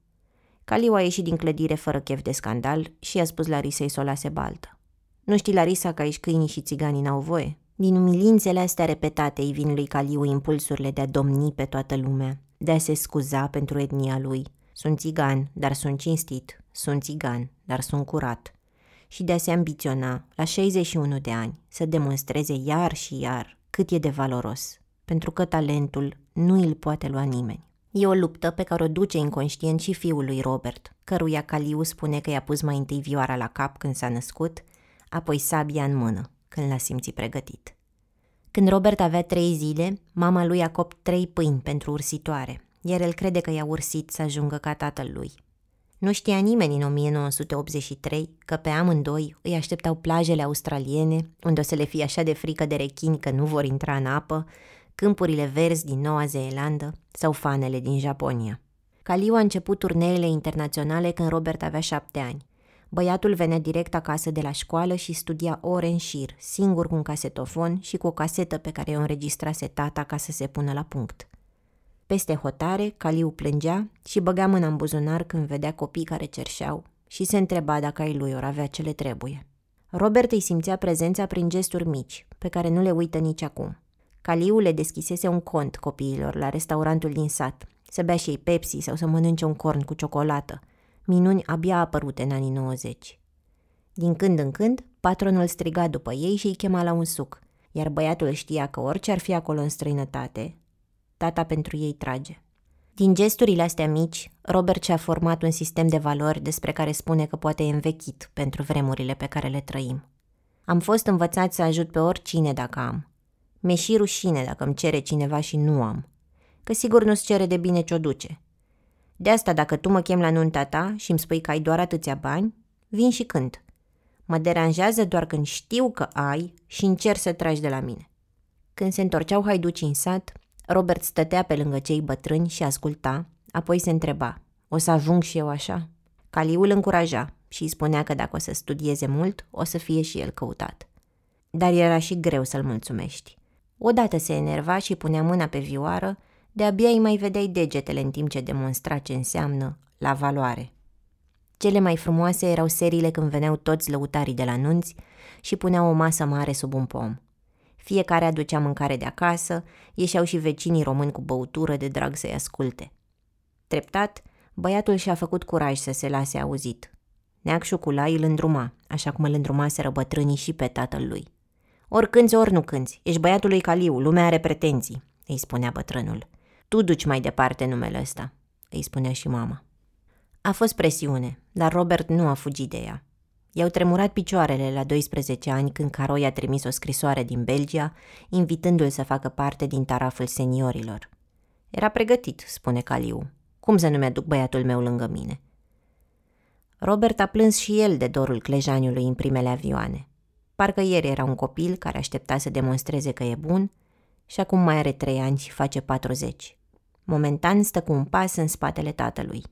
Caliu a ieșit din clădire fără chef de scandal și i-a spus Larisei să o lase baltă. Nu știi, Larisa, că aici câinii și țiganii n-au voie? Din umilințele astea repetate îi vin lui Caliu impulsurile de a domni pe toată lumea, de a se scuza pentru etnia lui. Sunt țigan, dar sunt cinstit. Sunt țigan, dar sunt curat. Și de a se ambiționa, la 61 de ani, să demonstreze iar și iar cât e de valoros, pentru că talentul nu îl poate lua nimeni. E o luptă pe care o duce inconștient și fiul lui Robert, căruia Caliu spune că i-a pus mai întâi vioara la cap când s-a născut, apoi sabia în mână, când l-a simțit pregătit. Când Robert avea trei zile, mama lui a copt trei pâini pentru ursitoare, iar el crede că i-a ursit să ajungă ca tatăl lui. Nu știa nimeni în 1983 că pe amândoi îi așteptau plajele australiene, unde o să le fie așa de frică de rechini că nu vor intra în apă, câmpurile verzi din Noua Zeelandă sau fanele din Japonia. Caliu a început turneele internaționale când Robert avea șapte ani. Băiatul venea direct acasă de la școală și studia ore în șir, singur cu un casetofon și cu o casetă pe care o înregistrase tata ca să se pună la punct. Peste hotare, Caliu plângea și băga mâna în buzunar când vedea copii care cerșeau și se întreba dacă ai lui or avea ce le trebuie. Robert îi simțea prezența prin gesturi mici, pe care nu le uită nici acum. Caliu le deschisese un cont copiilor la restaurantul din sat, să bea și ei Pepsi sau să mănânce un corn cu ciocolată, minuni abia apărute în anii 90. Din când în când, patronul striga după ei și îi chema la un suc, iar băiatul știa că orice ar fi acolo în străinătate, tata pentru ei trage. Din gesturile astea mici, Robert și-a format un sistem de valori despre care spune că poate e învechit pentru vremurile pe care le trăim. Am fost învățat să ajut pe oricine dacă am. Mi-e și rușine dacă îmi cere cineva și nu am. Că sigur nu-ți cere de bine ce-o duce. De asta dacă tu mă chem la nunta ta și îmi spui că ai doar atâția bani, vin și cânt. Mă deranjează doar când știu că ai și încerc să tragi de la mine. Când se întorceau haiducii în sat, Robert stătea pe lângă cei bătrâni și asculta, apoi se întreba, o să ajung și eu așa? Caliu îl încuraja și îi spunea că dacă o să studieze mult, o să fie și el căutat. Dar era și greu să-l mulțumești. Odată se enerva și punea mâna pe vioară, de-abia îi mai vedeai degetele în timp ce demonstra ce înseamnă la valoare. Cele mai frumoase erau seriile când veneau toți lăutarii de la nunți și puneau o masă mare sub un pom. Fiecare aducea mâncare de acasă, ieșeau și vecinii români cu băutură de drag să-i asculte. Treptat, băiatul și-a făcut curaj să se lase auzit. Neac Șuculai îl îndruma, așa cum îl îndrumaseră bătrânii și pe tatăl lui. Ori cânți, ori nu cânți, ești băiatul lui Caliu, lumea are pretenții, îi spunea bătrânul. Tu duci mai departe numele ăsta, îi spunea și mama. A fost presiune, dar Robert nu a fugit de ea. I-au tremurat picioarele la 12 ani când Caroi a trimis o scrisoare din Belgia, invitându-l să facă parte din taraful seniorilor. Era pregătit, spune Caliu. Cum să nu mi-aduc băiatul meu lângă mine? Robert a plâns și el de dorul clejaniului în primele avioane. Parcă ieri era un copil care aștepta să demonstreze că e bun și acum mai are trei ani și face 40. Momentan stă cu un pas în spatele tatălui.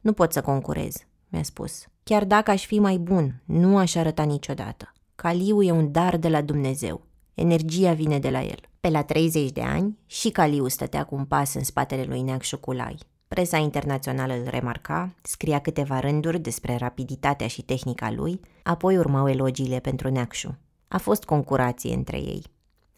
Nu pot să concurez, mi-a spus. Chiar dacă aș fi mai bun, nu aș arăta niciodată. Caliu e un dar de la Dumnezeu. Energia vine de la el. Pe la 30 de ani, și Caliu stătea cu un pas în spatele lui Neac Șoculai. Presa internațională îl remarca, scria câteva rânduri despre rapiditatea și tehnica lui, apoi urmau elogiile pentru Neacșu. A fost concurație între ei.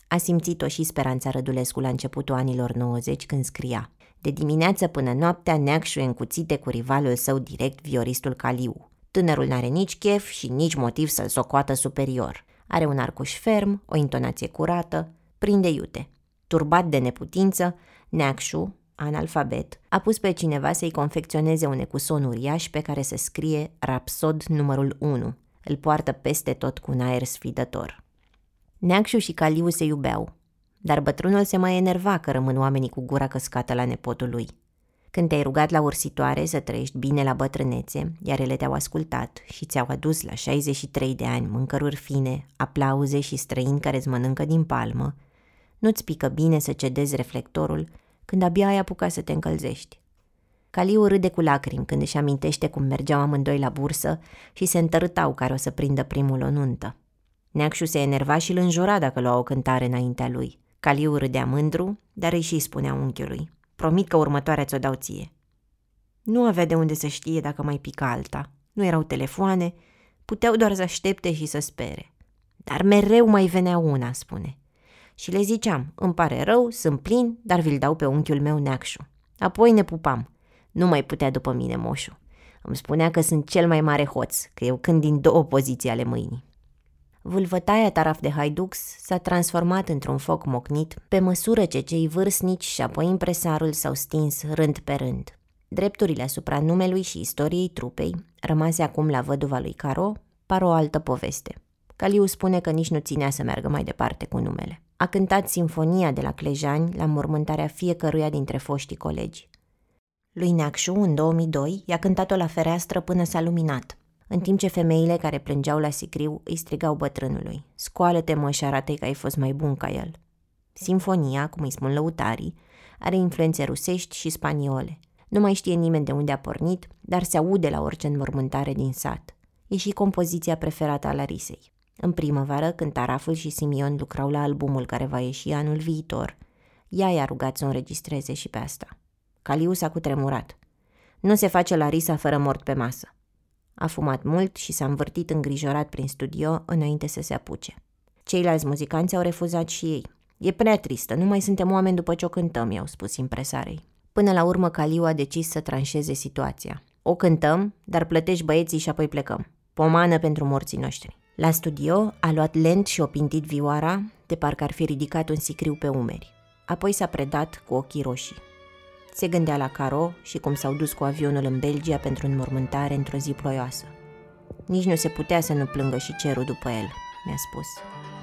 A simțit-o și Speranța Rădulescu la începutul anilor 90 când scria De dimineață până noaptea Neacșu încuțite cu rivalul său direct, vioristul Caliu. Tânărul n-are nici chef și nici motiv să-l socoată superior. Are un arcuș ferm, o intonație curată, prinde iute. Turbat de neputință, Neacșu, analfabet, a pus pe cineva să-i confecționeze un ecuson uriaș pe care se scrie Rapsod numărul 1. Îl poartă peste tot cu un aer sfidător. Neacșu și Caliu se iubeau, dar bătrânul se mai enerva că rămân oamenii cu gura căscată la nepotul lui. Când te-ai rugat la ursitoare să trăiești bine la bătrânețe, iar ele te-au ascultat și ți-au adus la 63 de ani mâncăruri fine, aplauze și străini care îți mănâncă din palmă, nu-ți pică bine să cedezi reflectorul când abia ai apucat să te încălzești. Caliu râde cu lacrimi când își amintește cum mergeau amândoi la bursă și se întărâtau care o să prindă primul o nuntă. Neacșu se enerva și îl înjura dacă lua o cântare înaintea lui. Caliu râdea mândru, dar îi și spunea unchiului. Promit că următoarea ți-o dau ție. Nu avea de unde să știe dacă mai pica alta. Nu erau telefoane, puteau doar să aștepte și să spere. Dar mereu mai venea una, spune și le ziceam, îmi pare rău, sunt plin, dar vi-l dau pe unchiul meu neacșu. Apoi ne pupam. Nu mai putea după mine moșu. Îmi spunea că sunt cel mai mare hoț, că eu când din două poziții ale mâinii. Vâlvătaia taraf de haidux s-a transformat într-un foc mocnit pe măsură ce cei vârstnici și apoi impresarul s-au stins rând pe rând. Drepturile asupra numelui și istoriei trupei, rămase acum la văduva lui Caro, par o altă poveste. Caliu spune că nici nu ținea să meargă mai departe cu numele a cântat sinfonia de la Clejani la mormântarea fiecăruia dintre foștii colegi. Lui Neacșu, în 2002, i-a cântat-o la fereastră până s-a luminat, în timp ce femeile care plângeau la sicriu îi strigau bătrânului, scoală-te mă și arată că ai fost mai bun ca el. Sinfonia, cum îi spun lăutarii, are influențe rusești și spaniole. Nu mai știe nimeni de unde a pornit, dar se aude la orice înmormântare din sat. E și compoziția preferată a Larisei. În primăvară, când Taraful și Simion lucrau la albumul care va ieși anul viitor, ea i-a rugat să o înregistreze și pe asta. Caliu s-a cutremurat. Nu se face la risa fără mort pe masă. A fumat mult și s-a învârtit îngrijorat prin studio înainte să se apuce. Ceilalți muzicanți au refuzat și ei. E prea tristă, nu mai suntem oameni după ce o cântăm, i-au spus impresarei. Până la urmă, Caliu a decis să tranșeze situația. O cântăm, dar plătești băieții și apoi plecăm. Pomană pentru morții noștri. La studio a luat lent și o pintit vioara, de parcă ar fi ridicat un sicriu pe umeri. Apoi s-a predat cu ochii roșii. Se gândea la Caro și cum s-au dus cu avionul în Belgia pentru înmormântare într-o zi ploioasă. Nici nu se putea să nu plângă și cerul după el, mi-a spus.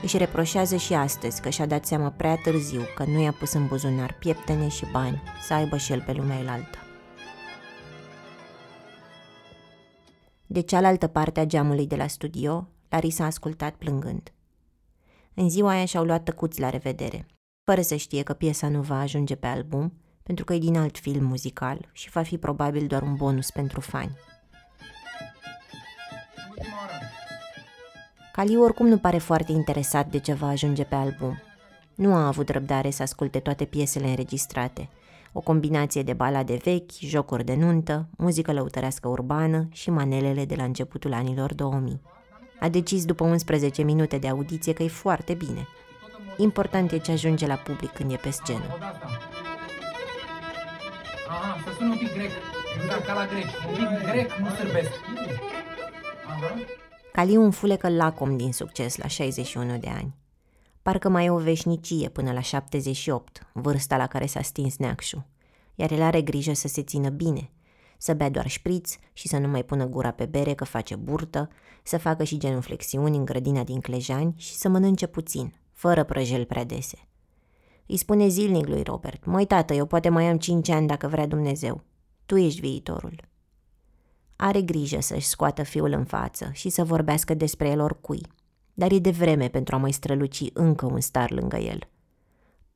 Își reproșează și astăzi că și-a dat seama prea târziu că nu i-a pus în buzunar pieptene și bani să aibă și el pe lumea elaltă. De cealaltă parte a geamului de la studio, Larisa a ascultat plângând. În ziua aia și-au luat tăcuți la revedere, fără să știe că piesa nu va ajunge pe album, pentru că e din alt film muzical și va fi probabil doar un bonus pentru fani. Caliu oricum nu pare foarte interesat de ce va ajunge pe album. Nu a avut răbdare să asculte toate piesele înregistrate, o combinație de balade vechi, jocuri de nuntă, muzică lăutărească urbană și manelele de la începutul anilor 2000. A decis după 11 minute de audiție că e foarte bine. Important e ce ajunge la public când e pe scenă. Aha, să sună un pic grec. Exact, ca la greci. Un pic grec, nu sârbesc. Aha. Caliu un fulecă lacom din succes la 61 de ani. Parcă mai e o veșnicie până la 78, vârsta la care s-a stins neacșul. Iar el are grijă să se țină bine – să bea doar șpriț și să nu mai pună gura pe bere că face burtă, să facă și genuflexiuni în grădina din Clejani și să mănânce puțin, fără prăjel prea dese. Îi spune zilnic lui Robert, măi tată, eu poate mai am cinci ani dacă vrea Dumnezeu. Tu ești viitorul. Are grijă să-și scoată fiul în față și să vorbească despre el oricui, dar e de vreme pentru a mai străluci încă un star lângă el –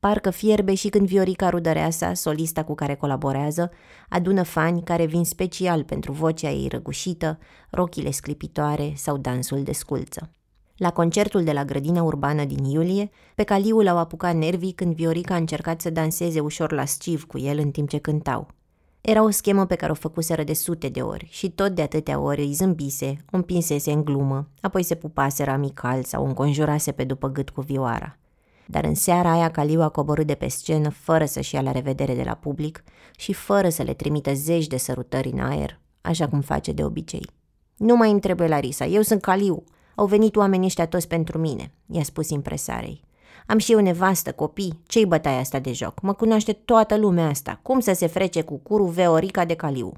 Parcă fierbe și când Viorica Rudăreasa, solista cu care colaborează, adună fani care vin special pentru vocea ei răgușită, rochile sclipitoare sau dansul de sculță. La concertul de la grădina urbană din iulie, pe Caliu l-au apucat nervii când Viorica a încercat să danseze ușor la sciv cu el în timp ce cântau. Era o schemă pe care o făcuseră de sute de ori și tot de atâtea ori îi zâmbise, o împinsese în glumă, apoi se pupaseră amical sau înconjurase pe după gât cu vioara. Dar în seara aia Caliu a coborât de pe scenă fără să-și ia la revedere de la public și fără să le trimită zeci de sărutări în aer, așa cum face de obicei. Nu mai îmi trebuie Larisa, eu sunt Caliu. Au venit oamenii ăștia toți pentru mine, i-a spus impresarei. Am și eu nevastă, copii, ce-i bătaia asta de joc? Mă cunoaște toată lumea asta. Cum să se frece cu curul Veorica de Caliu?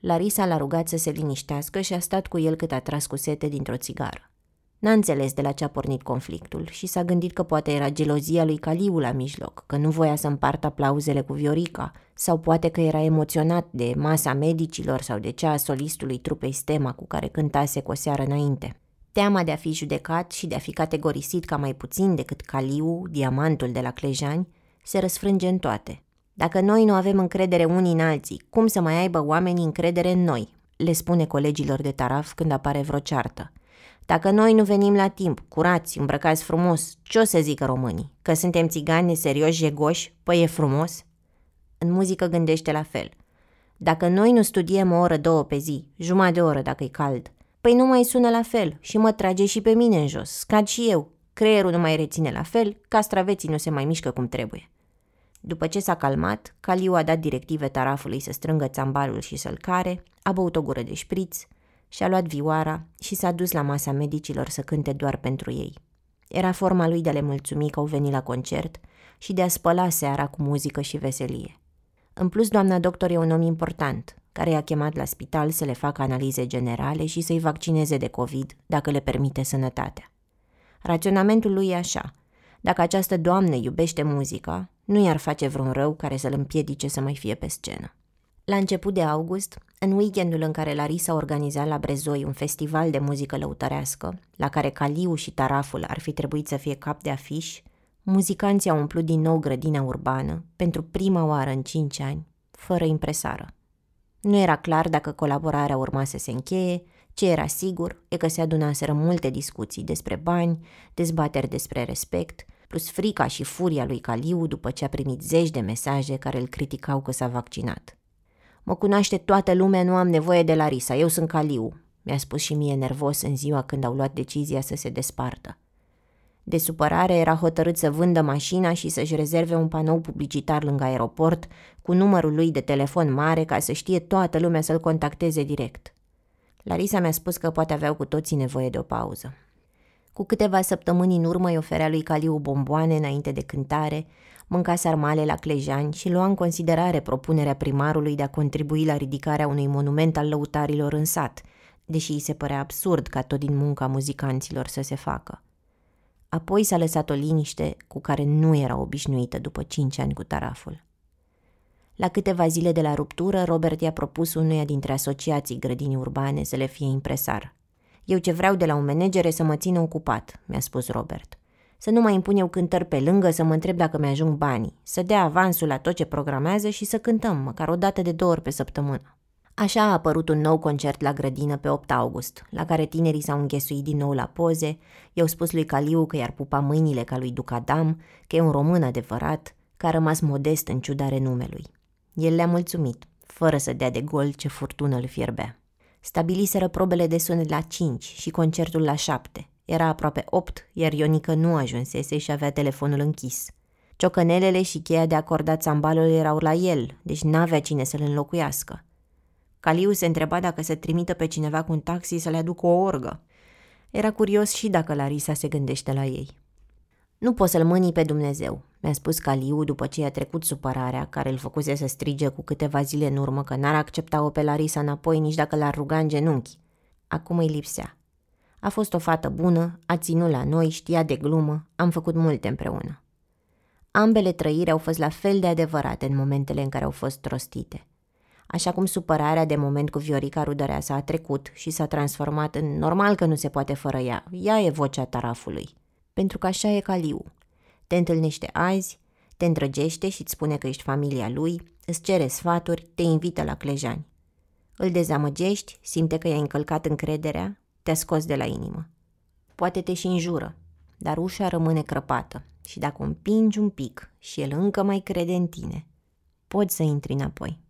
Larisa l-a rugat să se liniștească și a stat cu el cât a tras cu sete dintr-o țigară. N-a înțeles de la ce a pornit conflictul și s-a gândit că poate era gelozia lui Caliu la mijloc, că nu voia să împartă aplauzele cu Viorica, sau poate că era emoționat de masa medicilor sau de cea a solistului trupei Stema cu care cântase cu o seară înainte. Teama de a fi judecat și de a fi categorisit ca mai puțin decât Caliu, diamantul de la Clejani, se răsfrânge în toate. Dacă noi nu avem încredere unii în alții, cum să mai aibă oamenii încredere în noi? Le spune colegilor de taraf când apare vreo ceartă. Dacă noi nu venim la timp, curați, îmbrăcați frumos, ce o să zică românii? Că suntem țigani serioși, jegoși? Păi e frumos? În muzică gândește la fel. Dacă noi nu studiem o oră, două pe zi, jumătate de oră dacă e cald, Păi nu mai sună la fel și mă trage și pe mine în jos, scad și eu. Creierul nu mai reține la fel, castraveții nu se mai mișcă cum trebuie. După ce s-a calmat, Caliu a dat directive tarafului să strângă țambalul și să-l care, a băut o gură de șpriț, și-a luat vioara și s-a dus la masa medicilor să cânte doar pentru ei. Era forma lui de a le mulțumi că au venit la concert și de a spăla seara cu muzică și veselie. În plus, doamna doctor e un om important, care i-a chemat la spital să le facă analize generale și să-i vaccineze de COVID, dacă le permite sănătatea. Raționamentul lui e așa. Dacă această doamnă iubește muzica, nu i-ar face vreun rău care să-l împiedice să mai fie pe scenă. La început de august, în weekendul în care Larisa organiza la Brezoi un festival de muzică lăutărească, la care Caliu și Taraful ar fi trebuit să fie cap de afiș, muzicanții au umplut din nou grădina urbană, pentru prima oară în cinci ani, fără impresară. Nu era clar dacă colaborarea urma să se încheie, ce era sigur e că se adunaseră multe discuții despre bani, dezbateri despre respect, plus frica și furia lui Caliu după ce a primit zeci de mesaje care îl criticau că s-a vaccinat. Mă cunoaște toată lumea, nu am nevoie de Larisa, eu sunt Caliu, mi-a spus și mie nervos în ziua când au luat decizia să se despartă. De supărare era hotărât să vândă mașina și să-și rezerve un panou publicitar lângă aeroport cu numărul lui de telefon mare ca să știe toată lumea să-l contacteze direct. Larisa mi-a spus că poate aveau cu toții nevoie de o pauză. Cu câteva săptămâni în urmă îi oferea lui Caliu bomboane înainte de cântare, mânca sarmale la Clejani și lua în considerare propunerea primarului de a contribui la ridicarea unui monument al lăutarilor în sat, deși îi se părea absurd ca tot din munca muzicanților să se facă. Apoi s-a lăsat o liniște cu care nu era obișnuită după cinci ani cu taraful. La câteva zile de la ruptură, Robert i-a propus unuia dintre asociații grădini urbane să le fie impresar. Eu ce vreau de la un manager e să mă țină ocupat, mi-a spus Robert. Să nu mai impun eu cântări pe lângă, să mă întreb dacă mi-ajung banii, să dea avansul la tot ce programează și să cântăm, măcar o dată de două ori pe săptămână. Așa a apărut un nou concert la grădină pe 8 august, la care tinerii s-au înghesuit din nou la poze, i-au spus lui Caliu că i-ar pupa mâinile ca lui Ducadam, că e un român adevărat, că a rămas modest în ciuda renumelui. El le-a mulțumit, fără să dea de gol ce furtună îl fierbea. Stabiliseră probele de sunet la 5 și concertul la 7. Era aproape 8, iar Ionica nu ajunsese și avea telefonul închis. Ciocănelele și cheia de acordat țambalul erau la el, deci n-avea cine să-l înlocuiască. Caliu se întreba dacă să trimită pe cineva cu un taxi să le aducă o orgă. Era curios și dacă Larisa se gândește la ei. Nu poți să-l mâni pe Dumnezeu, mi-a spus Caliu după ce i-a trecut supărarea care îl făcuse să strige cu câteva zile în urmă că n-ar accepta-o pe Larisa înapoi nici dacă l-ar ruga în genunchi. Acum îi lipsea. A fost o fată bună, a ținut la noi, știa de glumă, am făcut multe împreună. Ambele trăiri au fost la fel de adevărate în momentele în care au fost rostite – așa cum supărarea de moment cu Viorica Rudăreasa a trecut și s-a transformat în normal că nu se poate fără ea. Ea e vocea tarafului. Pentru că așa e Caliu. Te întâlnește azi, te îndrăgește și îți spune că ești familia lui, îți cere sfaturi, te invită la clejani. Îl dezamăgești, simte că i-ai încălcat încrederea, te-a scos de la inimă. Poate te și înjură, dar ușa rămâne crăpată și dacă o împingi un pic și el încă mai crede în tine, poți să intri înapoi.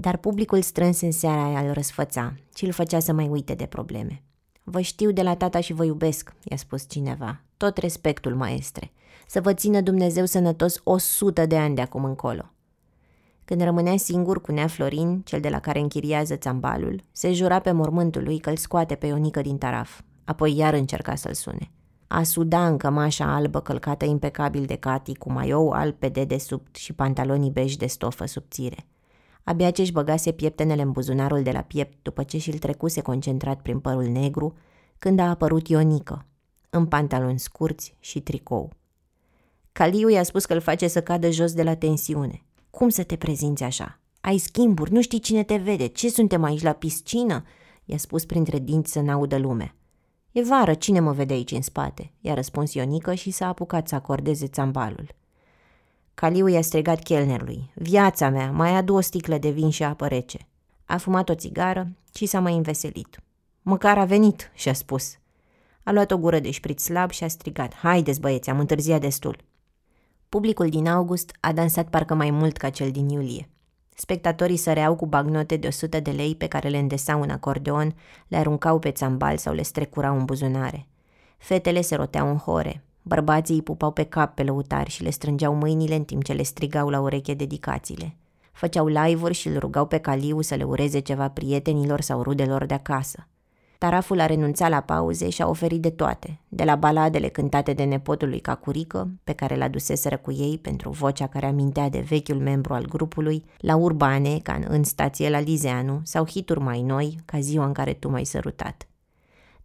Dar publicul strâns în seara aia îl răsfăța și îl făcea să mai uite de probleme. Vă știu de la tata și vă iubesc, i-a spus cineva. Tot respectul, maestre. Să vă țină Dumnezeu sănătos o sută de ani de acum încolo. Când rămânea singur cu nea Florin, cel de la care închiriază țambalul, se jura pe mormântul lui că îl scoate pe Ionică din taraf. Apoi iar încerca să-l sune. A suda în cămașa albă călcată impecabil de Cati, cu maiou alb pe dedesubt și pantalonii bej de stofă subțire. Abia ce-și băgase pieptenele în buzunarul de la piept după ce și-l trecuse concentrat prin părul negru, când a apărut Ionică, în pantaloni scurți și tricou. Caliu i-a spus că îl face să cadă jos de la tensiune. Cum să te prezinți așa? Ai schimburi, nu știi cine te vede, ce suntem aici la piscină? I-a spus printre dinți să n-audă lume. E vară, cine mă vede aici în spate? I-a răspuns Ionică și s-a apucat să acordeze țambalul. Caliu i-a strigat chelnerului. Viața mea, mai adu o sticlă de vin și apă rece. A fumat o țigară și s-a mai înveselit. Măcar a venit, și-a spus. A luat o gură de șpriț slab și a strigat. Haideți, băieți, am întârziat destul. Publicul din august a dansat parcă mai mult ca cel din iulie. Spectatorii săreau cu bagnote de 100 de lei pe care le îndesau în acordeon, le aruncau pe țambal sau le strecurau în buzunare. Fetele se roteau în hore, bărbații îi pupau pe cap pe lăutari și le strângeau mâinile în timp ce le strigau la ureche dedicațiile. Făceau live-uri și îl rugau pe Caliu să le ureze ceva prietenilor sau rudelor de acasă. Taraful a renunțat la pauze și a oferit de toate, de la baladele cântate de nepotul lui Cacurică, pe care l-a duseseră cu ei pentru vocea care amintea de vechiul membru al grupului, la urbane, ca în stație la Lizeanu, sau hituri mai noi, ca ziua în care tu m-ai sărutat.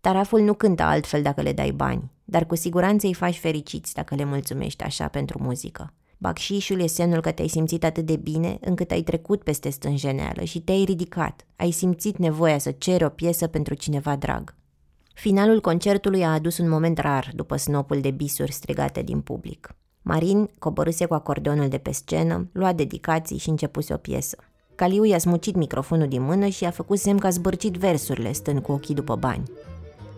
Taraful nu cântă altfel dacă le dai bani, dar cu siguranță îi faci fericiți dacă le mulțumești așa pentru muzică. Bacșișul e semnul că te-ai simțit atât de bine încât ai trecut peste stânjeneală și te-ai ridicat. Ai simțit nevoia să ceri o piesă pentru cineva drag. Finalul concertului a adus un moment rar după snopul de bisuri strigate din public. Marin coborâse cu acordeonul de pe scenă, lua dedicații și începuse o piesă. Caliu i-a smucit microfonul din mână și a făcut semn că a zbârcit versurile, stând cu ochii după bani.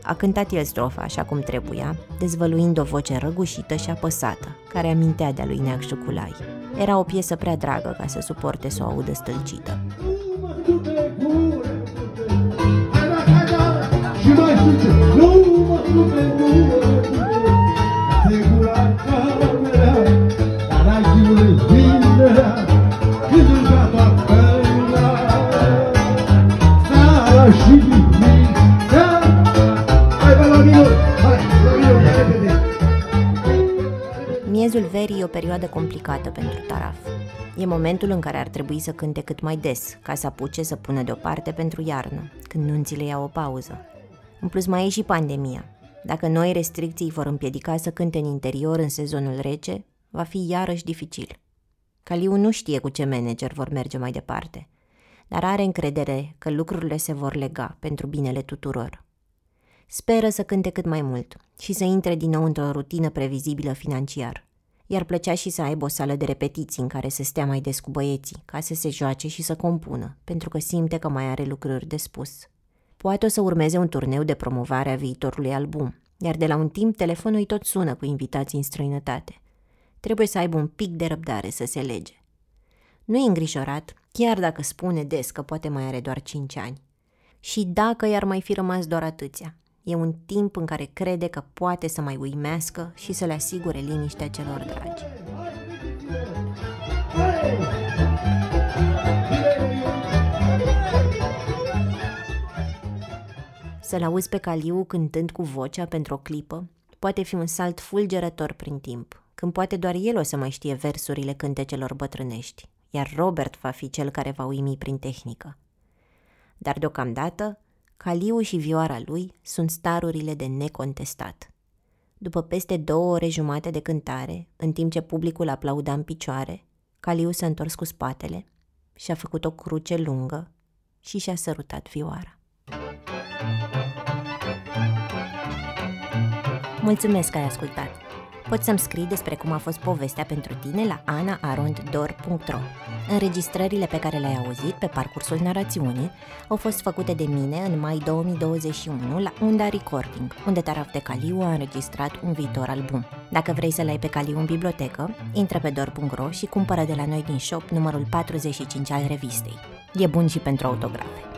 A cântat el strofa așa cum trebuia, dezvăluind o voce răgușită și apăsată, care amintea de-a lui Neac Șuculai. Era o piesă prea dragă ca să suporte să o audă stâlcită. Și mai Miezul verii e o perioadă complicată pentru Taraf. E momentul în care ar trebui să cânte cât mai des, ca să apuce să pună deoparte pentru iarnă, când nunțile iau o pauză. În plus mai e și pandemia. Dacă noi restricții vor împiedica să cânte în interior în sezonul rece, va fi iarăși dificil. Caliu nu știe cu ce manager vor merge mai departe, dar are încredere că lucrurile se vor lega pentru binele tuturor. Speră să cânte cât mai mult și să intre din nou într-o rutină previzibilă financiar. Iar plăcea și să aibă o sală de repetiții în care să stea mai des cu băieții, ca să se joace și să compună, pentru că simte că mai are lucruri de spus. Poate o să urmeze un turneu de promovare a viitorului album, iar de la un timp telefonul îi tot sună cu invitații în străinătate. Trebuie să aibă un pic de răbdare să se lege. Nu e îngrijorat, chiar dacă spune des că poate mai are doar 5 ani. Și dacă i-ar mai fi rămas doar atâția, E un timp în care crede că poate să mai uimească și să le asigure liniștea celor dragi. Să-l auzi pe Caliu cântând cu vocea pentru o clipă poate fi un salt fulgerător prin timp, când poate doar el o să mai știe versurile cântecelor bătrânești, iar Robert va fi cel care va uimi prin tehnică. Dar deocamdată Caliu și vioara lui sunt starurile de necontestat. După peste două ore jumate de cântare, în timp ce publicul aplauda în picioare, Caliu s-a întors cu spatele și a făcut o cruce lungă și și-a sărutat vioara. Mulțumesc că ai ascultat! Poți să-mi scrii despre cum a fost povestea pentru tine la anaarondor.ro Înregistrările pe care le-ai auzit pe parcursul narațiunii au fost făcute de mine în mai 2021 la Unda Recording, unde Taraf de Caliu a înregistrat un viitor album. Dacă vrei să-l ai pe Caliu în bibliotecă, intră pe dor.ro și cumpără de la noi din shop numărul 45 al revistei. E bun și pentru autografe.